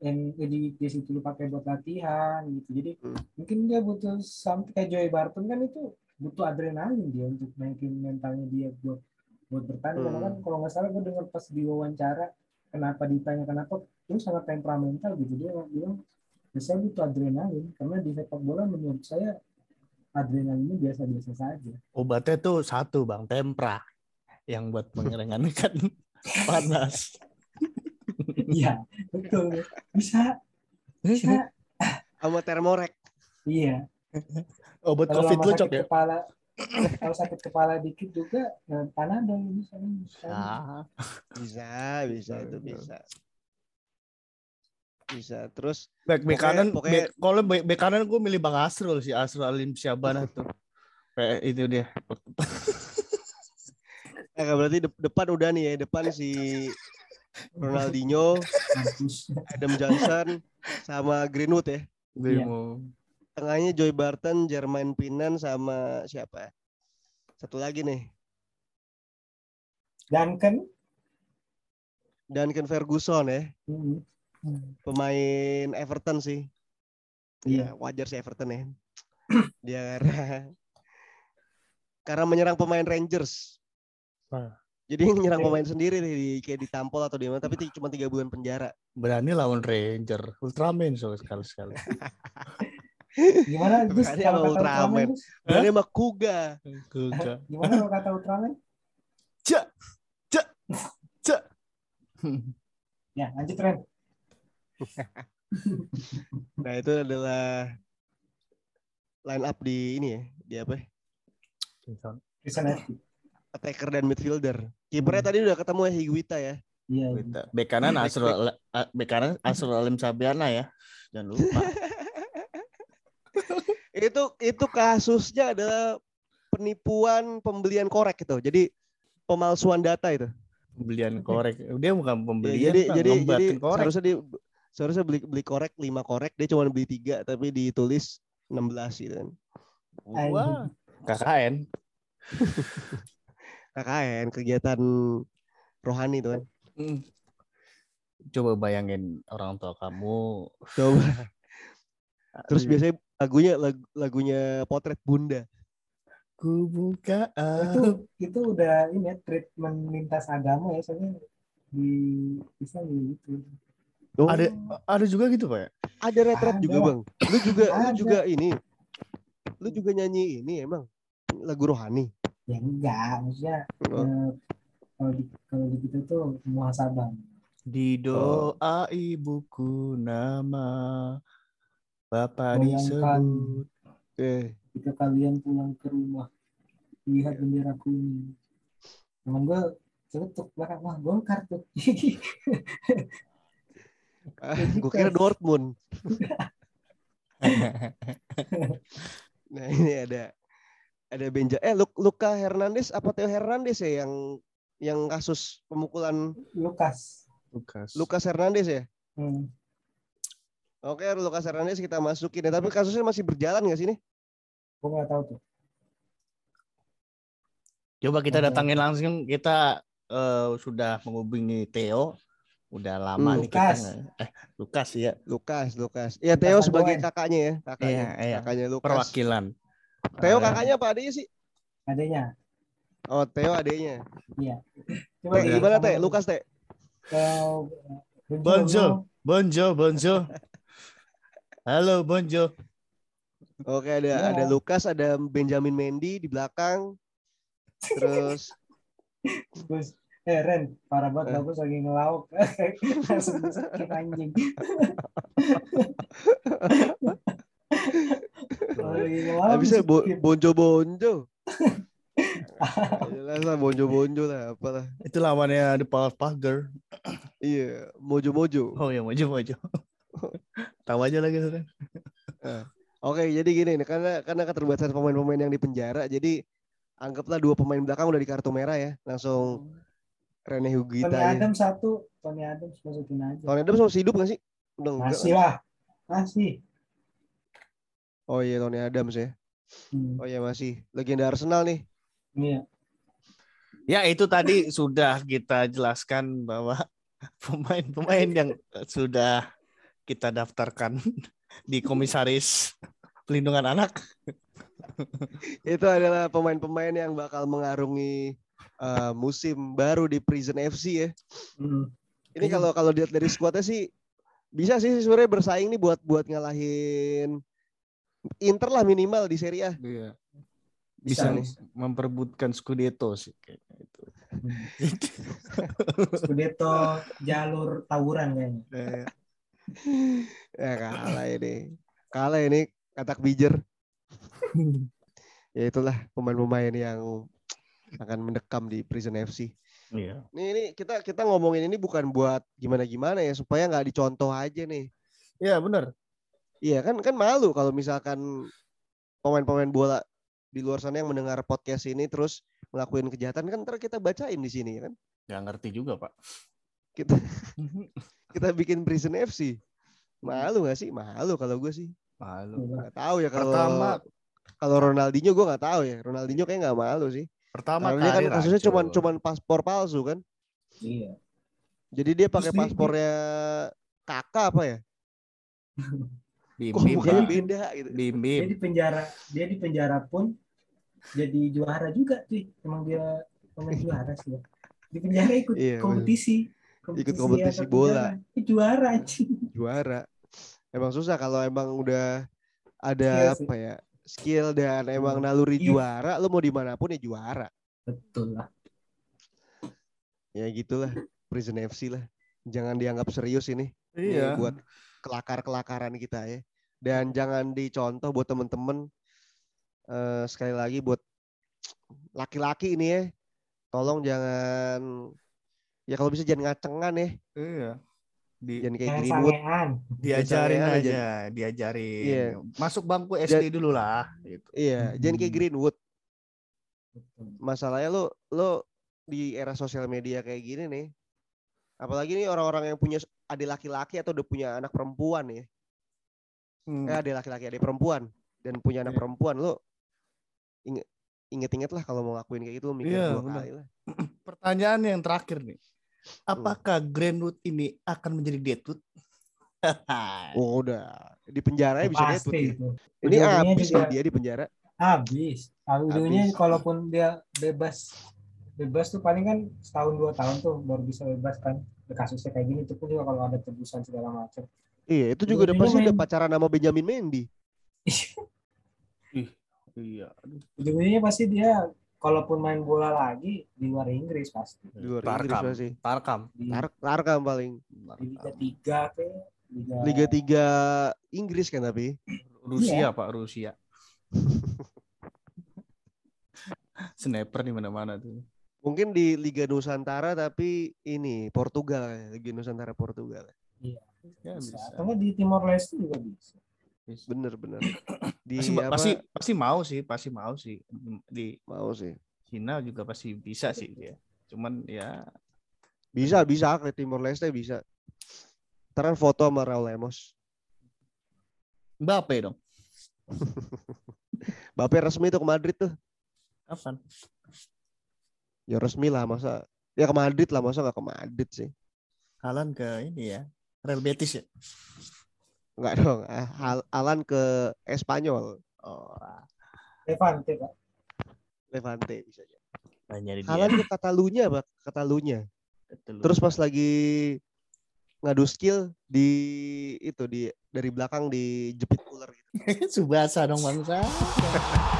yang di di situ lu pakai buat latihan gitu jadi Hmm. mungkin dia butuh sampai kayak Joey Barton kan itu butuh adrenalin dia untuk naikin mentalnya dia buat buat bertanding karena Hmm. kan kalau nggak salah gue dengar pas di wawancara kenapa ditanya kenapa lu sangat temperamental gitu dia bilang "Ya, saya butuh adrenalin karena di sepak bola menurut saya adrenalinnya biasa-biasa saja Obatnya tuh satu, Bang, tempra. Yang buat meringankan (laughs) panas. iya betul bisa bisa Sama Thermorek. iya Obat kalau Covid lu, Cok, ya? kepala kalau sakit kepala dikit juga ya, panadol bisa bisa Ah, Bisa, bisa itu bisa. Bisa. Terus back back kanan, pokoknya- back- kalau back, back kanan gue milih Bang Asrul sih, Asrul Alim Syabana tuh. Kayak itu dia. ya kan berarti dep- depan udah nih ya, depan si Ronaldinho. Adam Johnson sama Greenwood ya. Iya. Bimo. Tengahnya Joy Barton, Jermain Pinan sama siapa? Satu lagi nih, Duncan Duncan Ferguson ya, hmm, pemain Everton sih. Iya. Iya, wajar sih Everton ya. (clears throat) Dia karena karena menyerang pemain Rangers. Wah. Jadi (laughs) yang nyerang pemain sendiri nih, di, kayak ditampol atau di mana, tapi cuma tiga bulan penjara. Berani lawan Ranger, Ultraman so sekali sekali. (laughs) Gimana Gus kalau sama Ultraman. Berani sama Kuga. Kuga. Gimana kalau kata Ultraman? Cak, cak, cak. (laughs) Ya, lanjut Ren. (laughs) Nah itu adalah line up di ini ya, di apa? ya? FC. Attacker dan midfielder. Kipernya tadi udah ketemu ya Higuita ya. Iya. Kita. Bek kanan Asrul bek kanan Asrul Alim Sabiana ya. Jangan lupa. (laughs) Itu itu kasusnya adalah penipuan pembelian korek gitu. Jadi pemalsuan data itu. Pembelian korek. Dia bukan Ya, pembelian, jadi Pak, jadi jadi ngombatin korek. seharusnya di seharusnya beli beli korek 5 korek dia cuma beli tiga tapi ditulis 16 gitu kan. Wah, KKN. (laughs) KKN kegiatan rohani itu kan. Hmm. Coba bayangin orang tua kamu. Coba (laughs) terus biasanya lagunya lag- lagunya potret bunda. ku buka Itu itu udah ini ya treatment lintas agama ya soalnya di Islam gitu. Oh, ada ada juga gitu pak ya? ada retret juga bang. Lu juga lu Ada. juga ini. Lu juga nyanyi ini emang lagu rohani. Ya enggak, maksudnya Oh. eh, kalau di kalau di kita tuh muhasabah. Di doa ibuku nama Bapak Bayangkan. disebut. Eh, Ketika kalian pulang ke rumah lihat bendera kuning. Temen gue celetuk belakang wah golkar tuh. (laughs) ah, gue kira Dortmund. (laughs) Nah ini ada ada Benja eh Luk- Luka Hernandez apa Theo Hernandez ya yang yang kasus pemukulan Lukas. Lukas. Lukas Hernandez ya. Hmm. Oke Lukas Hernandez kita masukin ya tapi kasusnya masih berjalan nggak sih ini? Gue nggak tahu tuh. Coba kita datangin langsung. Kita eh, sudah menghubungi Theo. Udah lama Hmm. nih kita. Lukas. nggak- Eh, Lukas ya. Lukas Lukas. Ya Theo Lukas sebagai kakaknya ya kakaknya. Iya, iya. Kakaknya Lukas. Perwakilan. Theo kakaknya apa adanya sih? Adanya. Oh Theo adanya. Coba Teh Udah. gimana Teh? Lukas Teh? Bonjo. Bonjo, Bonjo. Halo Bonjo. Oke ada Iya. ada Lukas ada Benjamin Mendy di belakang. (laughs) Terus Terus, eh Ren, parah banget Eh. bagus lagi ngelauk. (laughs) Langsung sakit anjing. habisnya bo bonjo bonjo. (laughs) Jelas lah bonjo bonjo lah apalah. Itu lawannya The Power Pager. Iya mojo mojo. Oh ya, Mojo, Mojo. Tahu aja lagi Ren. Oke, jadi gini nih, karena karena keterbatasan pemain-pemain yang di penjara, jadi anggaplah dua pemain belakang udah di kartu merah ya, langsung Rene Tony Hugita aja. Adams satu, Tony Adams masukin aja. Tony Adams masih hidup nggak sih? Udah enggak. Masih lah. Masih. Oh iya Tony Adams ya. Hmm. Oh iya masih. Legenda Arsenal nih. Iya. Ya itu tadi (laughs) sudah kita jelaskan bahwa (laughs) pemain-pemain yang sudah kita daftarkan (laughs) di komisaris pelindungan anak. Itu adalah pemain-pemain yang bakal mengarungi eh, musim baru di Prison FC ya. Hmm. Ini Iya. kalau kalau dilihat dari skuadnya sih bisa sih sebenarnya bersaing nih buat buat ngalahin Inter lah minimal di Serie A. Iya. Bisa Bisa nih. memperebutkan Scudetto sih kayaknya itu. (laughs) Scudetto jalur tawuran kayaknya. Eh, (laughs) ya kalah ini. Kalah ini katak bijer. (laughs) Ya itulah pemain-pemain yang akan mendekam di Prison FC. Iya. Nih ini kita kita ngomongin ini bukan buat gimana-gimana ya supaya nggak dicontoh aja nih. Iya benar. Iya kan kan malu kalau misalkan pemain-pemain bola di luar sana yang mendengar podcast ini terus ngelakuin kejahatan kan ntar kita bacain di sini ya kan. Nggak ngerti juga pak. Kita (laughs) kita bikin Prison FC. Malu gak sih? Malu kalau gue sih. Malu. Nggak tahu ya kalau Pertama kalau Ronaldinho gue nggak tahu ya. Ronaldinho kayak nggak malu sih. Pertama Karena dia kan kasusnya hancur. cuman cuman paspor palsu kan. Iya. Jadi dia pakai paspornya kakak apa ya? bim Kok bim beda gitu. bim Dia di penjara, dia di penjara pun jadi juara juga cuy emang dia pemain juara sih ya di penjara ikut Iya, kompetisi Ikut kompetisi bola. penjara. Juara anjing juara. Emang susah kalau emang udah ada sih. apa ya skill dan emang naluri Iya. juara, lo mau di mana pun ya juara. betul lah Ya gitulah Prison FC lah. Jangan dianggap serius ini. Ini Iya. buat kelakar-kelakaran kita ya. Dan jangan dicontoh buat temen-temen eh, sekali lagi buat laki-laki ini ya. Tolong jangan ya kalau bisa jangan ngacengan ya. Iya. Di, Jangan kayak Greenwood. sangean diajarin Biasanya aja, diajarin. Iya. Masuk bangku SD dulu lah. Gitu. Iya, jangan kayak Hmm. Greenwood. Masalahnya lo lo di era sosial media kayak gini nih. Apalagi nih orang-orang yang punya adik laki-laki atau udah punya anak perempuan ya. Hmm. Eh, adik laki-laki, adik perempuan dan punya anak Iya. perempuan lo inget inget-inget lah kalau mau ngakuin kayak gitu lo mikir Iya, dua kali lah. (clears throat) Pertanyaan yang terakhir nih. Hmm. Apakah Greenwood ini akan menjadi Deadwood? (laughs) Oh, udah di penjara bisa dia pasti itu Ini habis juga- dia di penjara. habis Ah, ujungnya kalaupun dia bebas bebas tuh paling kan setahun dua tahun tuh baru bisa bebas kan kasusnya kayak gini itu pun juga kalau ada tebusan segala macam Iya, itu juga udah pasti udah pacaran sama Benjamin Mendy. (laughs) Iya. Aduh. ujung-ujungnya pasti dia kalaupun main bola lagi di luar Inggris pasti Di luar Inggris Tarkam. pasti. Tarkam. di, Tar Tarkam paling. di Liga tiga ke Liga, Liga 3 Inggris kan tapi. Rusia Iya. Pak, Rusia. (laughs) Sniper di mana-mana tuh. Mungkin di Liga Nusantara tapi ini Portugal ya, Liga Nusantara Portugal. Ya, bisa. bisa. atau di Timor Leste juga bisa Bener bener. (clears throat) Di Pasti, apa, pasti pasti mau sih, pasti mau sih. Di mau sih. Cina juga pasti bisa sih dia. Cuman ya Bisa bisa ke Timor Leste bisa. Ntar kan foto sama Raul Lemos. Mbappe dong. (laughs) Bape resmi tuh ke Madrid tuh. Kapan? Ya resmi lah masa. Ya ke Madrid lah masa nggak ke Madrid sih. Halan ke ini ya. Real Betis ya. Enggak dong. Ah, Al- Alan ke Espanyol. Oh, Levante pak Levante bisa aja. nah nyari dia. Alan ke Catalunya apa? Catalunya. Betul. Terus pas lagi ngadu skill di itu di dari belakang dijepit ular gitu. (laughs) Subasa dong bangsa. (laughs)